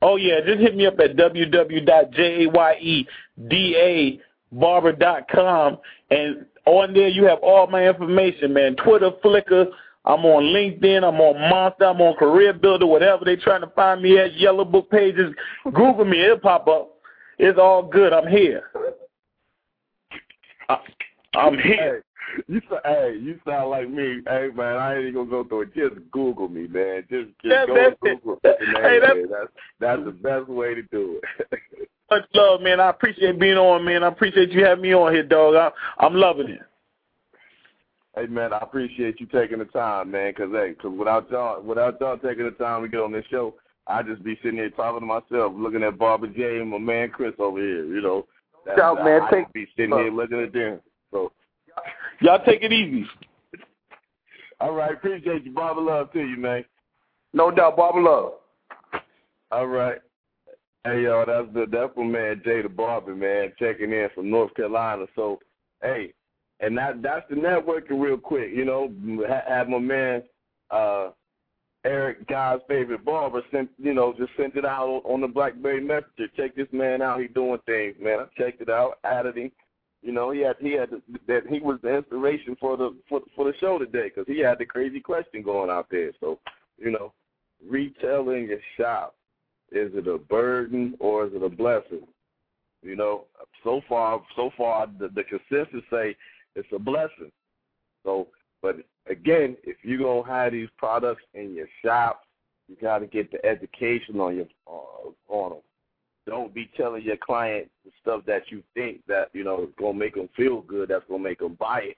Oh yeah, just hit me up at www.jayeda.barber.com and on there you have all my information, man. Twitter, Flickr, I'm on LinkedIn, I'm on Monster, I'm on Career Builder, whatever they trying to find me at, Yellow Book pages. Google me, it'll pop up. It's all good. I'm here. I, I'm here. Hey, you hey, you sound like me. Hey man, I ain't even gonna go through it. Just Google me, man. Just just Yeah, go it. Google. the name, Hey, that's- man. that's that's the best way to do it. Much love, man. I appreciate being on, man. I appreciate you having me on here, dog. I, I'm loving it. Hey man, I appreciate you taking the time, man. Cause hey, cause without y'all, without y'all taking the time to get on this show, I'd just be sitting here talking to myself, looking at Barber J and my man Chris over here. You know, That's- Shout, man. I'd Take- be sitting here looking at them. So, Y'all take it easy. all right, appreciate you, Barbara. Love to you, man. No doubt, Barber Love. All right. Hey y'all, that's the that's my man Jay the Barber, man, checking in from North Carolina. So, hey, and that that's the networking real quick, you know. Have my man uh Eric, God's favorite barber, sent you know just sent it out on, the BlackBerry Messenger. Check this man out. He doing things, man. I checked it out, added him. You know, he had he had that he was the inspiration for the for for the show today because he had the crazy question going out there. So, you know, retail in your shop, is it a burden or is it a blessing? You know, so far, so far, the, the consensus say it's a blessing. So, but again, if you're gonna have these products in your shop, you got to get the education on your uh, on them. Don't be telling your client the stuff that you think that you know is gonna make them feel good. That's gonna make them buy it.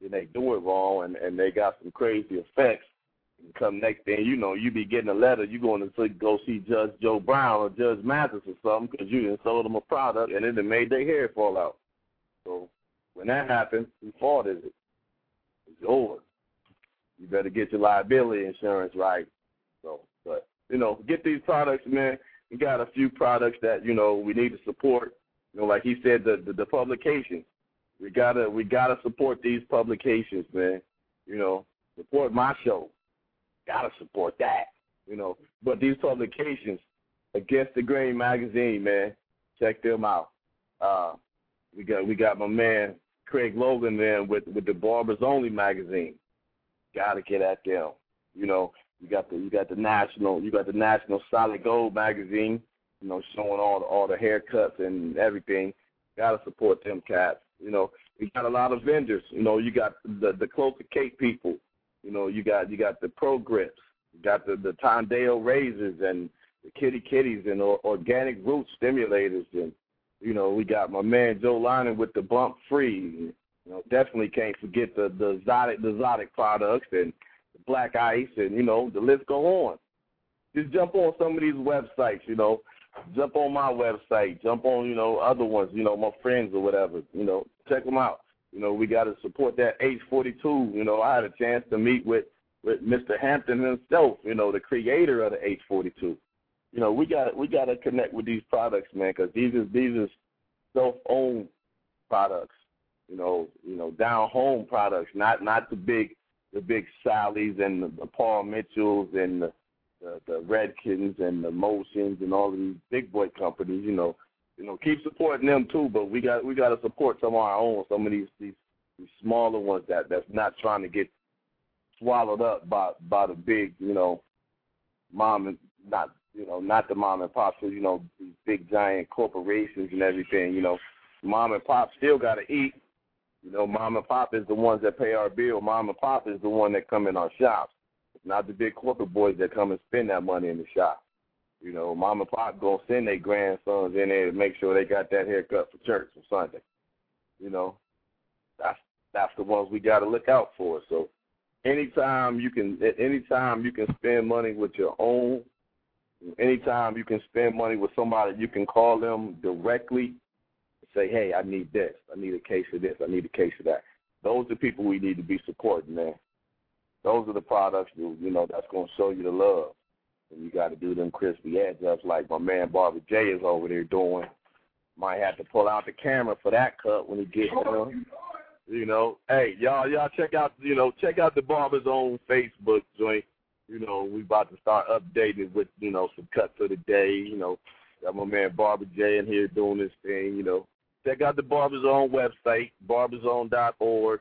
Then they do it wrong, and and they got some crazy effects. And come next thing you know, you be getting a letter. You going to go see Judge Joe Brown or Judge Mathis or something because you didn't sold them a product and it made their hair fall out. So when that happens, whose fault is it? It's yours. You better get your liability insurance right. So, but you know, get these products, man. We got a few products that you know we need to support. You know, like he said, the the, the publications. We gotta we gotta support these publications, man. You know, support my show. Gotta support that. You know, but these publications, Against the Grain magazine, man, check them out. Uh, we got we got my man Craig Logan there with with the Barbers Only magazine. Gotta get at them. You know, you got the you got the national you got the national Solid Gold magazine. You know, showing all the all the haircuts and everything. Gotta support them cats. You know, we got a lot of vendors. You know, you got the the Closer Cake people. You know, you got you got the Pro Grips. You got the the Tondale razors and the Kitty Kitties and or, organic root stimulators and you know we got my man Joe Lining with the Bump Free. You know, definitely can't forget the the Zodic the Zodic products and the Black Ice and you know the list go on. Just jump on some of these websites. You know, jump on my website, jump on, you know, other ones, you know, my friends or whatever, you know, check them out. You know, we got to support that H42. You know, I had a chance to meet with with Mr. Hampton himself, you know, the creator of the H42. You know, we got we got to connect with these products, man, because these is these is self-owned products. You know, you know, down home products, not not the big the big Sally's and the, the Paul Mitchells and the the, the Redkens and the Motions and all of these big boy companies, you know, you know, keep supporting them too. But we got we got to support some of our own, some of these these, these smaller ones that that's not trying to get swallowed up by by the big, you know, mom and not you know not the mom and pop, so you know big giant corporations and everything. You know, mom and pop still got to eat. You know, mom and pop is the ones that pay our bill. Mom and pop is the one that come in our shops not the big corporate boys that come and spend that money in the shop. You know, mom and pop gonna send their grandsons in there to make sure they got that haircut for church on Sunday. You know, that's that's the ones we got to look out for. So, anytime you can, at any time you can spend money with your own, anytime you can spend money with somebody, you can call them directly. Say, hey, I need this. I need a case of this. I need a case of that. Those are people we need to be supporting, man. Those are the products that, you know that's gonna show you the love. And you got to do them crispy edge ups like my man Barber J is over there doing. Might have to pull out the camera for that cut when he gets done. You know, hey y'all, y'all check out you know check out the Barber Zone Facebook joint. You know, we about to start updating with you know some cuts of the day. You know, got my man Barber J in here doing this thing. You know, check out the Barber Zone website, barberzone.org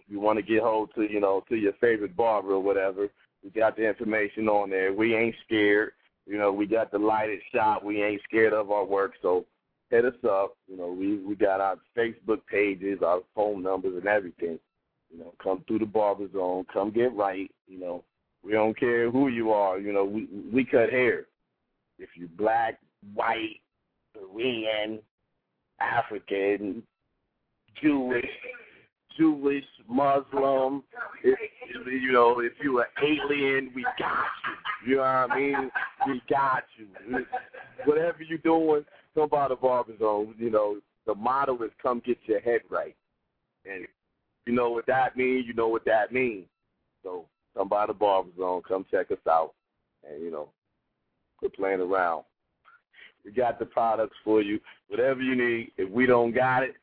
If you want to get hold to, you know, to your favorite barber or whatever, we got the information on there. We ain't scared. You know, we got the lighted shop. We ain't scared of our work. So hit us up. You know, we we got our Facebook pages, our phone numbers, and everything. You know, come through the barber zone. Come get right. You know, we don't care who you are. You know, we we cut hair. If you're black, white, Korean, African, Jewish, Jewish, Muslim, if, you know, if you an alien, we got you. You know what I mean? We got you. Whatever you're doing, come by the barber zone. You know, the motto is come get your head right. And you know what that means, you know what that means. So come by the barber zone, come check us out. And, you know, quit playing around. We got the products for you. Whatever you need. If we don't got it,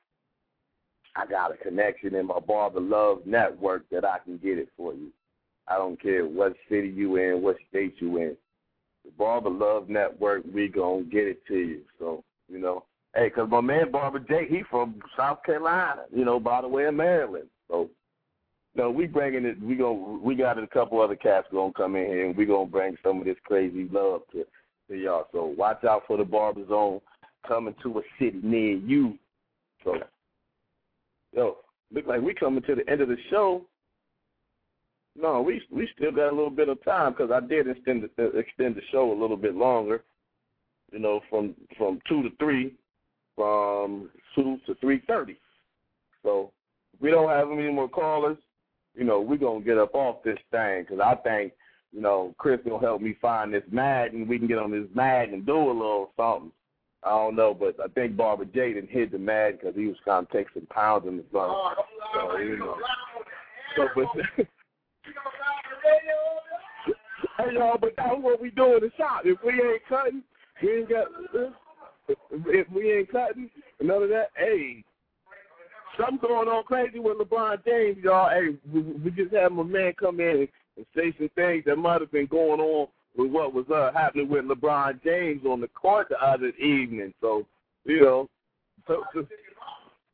I got a connection in my Barber Love network that I can get it for you. I don't care what city you in, what state you in. The Barber Love Network, we gonna get it to you. So, you know, hey, cause my man Barber J, he from South Carolina, you know, by the way of Maryland. No, we bringing it. We going we got a couple other cats gonna come in here, and we gonna bring some of this crazy love to to y'all. So watch out for the Barber Zone coming to a city near you. So, yo, look like we coming to the end of the show. No, we we still got a little bit of time because I did extend the, uh, extend the show a little bit longer. You know, from from two to three, from two to three thirty. So we don't have any more callers, you know, we're gonna get up off this thing because I think you know Chris gonna help me find this and we can get on this mag and do a little something. I don't know, but I think Barber Jaden hit the mag because he was trying to take some pounds in the front. So, you know. So, but, hey y'all, but that's what we do in the shop. If we ain't cutting, we ain't got. If we ain't cutting, none of that. Hey, something going on crazy with LeBron James, y'all. Hey, we, we just had my man come in and say some things that might have been going on with what was uh, happening with LeBron James on the court the other evening. So, you know, so, so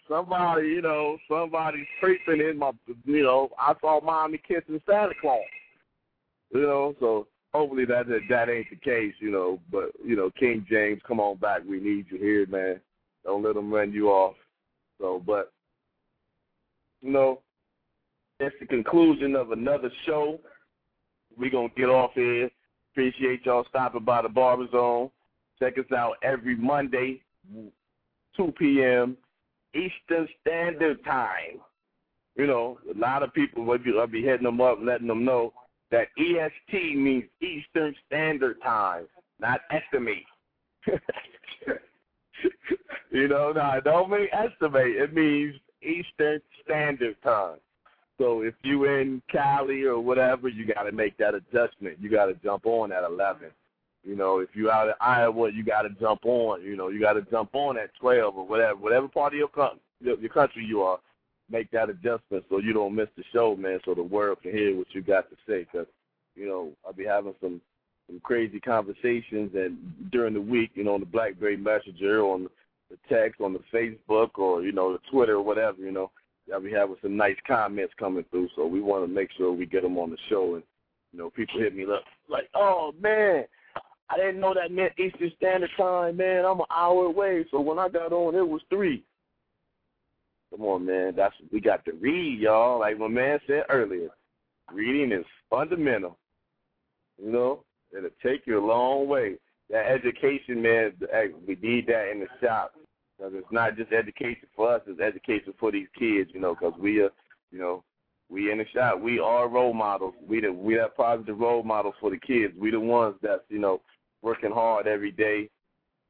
somebody, you know, somebody's creeping in my, you know, I saw mommy kissing Santa Claus. You know, so hopefully that that ain't the case, you know. But you know, King James, come on back. We need you here, man. Don't let them run you off. So, but you know, it's the conclusion of another show. We're gonna get off here. Appreciate y'all stopping by the Barber Zone. Check us out every Monday, 2 p.m. Eastern Standard Time. You know, a lot of people will be, hitting them up, letting them know that EST means Eastern Standard Time, not estimate. you know, no, it don't mean estimate. It means Eastern Standard Time. So if you in Cali or whatever, you got to make that adjustment. You got to jump on at 11. You know, if you out of Iowa, you got to jump on. You know, you got to jump on at 12 or whatever, whatever part of your your country you are. Make that adjustment so you don't miss the show, man. So the world can hear what you got to say. Cause you know, I'll be having some some crazy conversations and during the week, you know, on the BlackBerry Messenger, on the text, on the Facebook, or you know, the Twitter or whatever. You know, I'll be having some nice comments coming through. So we want to make sure we get them on the show. And you know, people hit me up like, "Oh man, I didn't know that meant Eastern Standard Time, man. I'm an hour away. So when I got on, it was three. Come on, man. That's we got to read, y'all. Like my man said earlier, reading is fundamental. You know, it'll take you a long way. That education, man, we need that in the shop. Because it's not just education for us; it's education for these kids. You know, because we are, you know, we in the shop. We are role models. We the we that positive role models for the kids. We the ones that's you know working hard every day,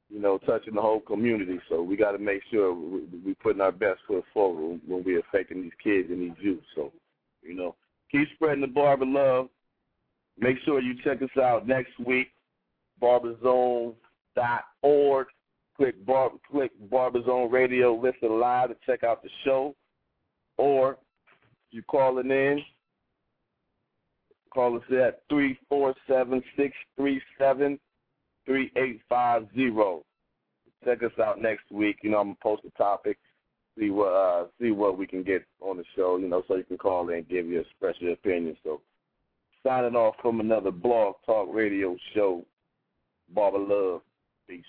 you know, touching the whole community. So we got to make sure we, we putting our best foot forward when we're affecting these kids and these youth. So, you know, keep spreading the barber love. Make sure you check us out next week, barberzone.org. Click bar, click Barberzone Radio, listen live to check out the show. Or you calling in, call us at three four seven six three seven 3850. Check us out next week. You know, I'm gonna post a topic, see what uh see what we can get on the show, you know, so you can call in and give your special opinion. So signing off from another blog talk radio show. Barber Love. Peace.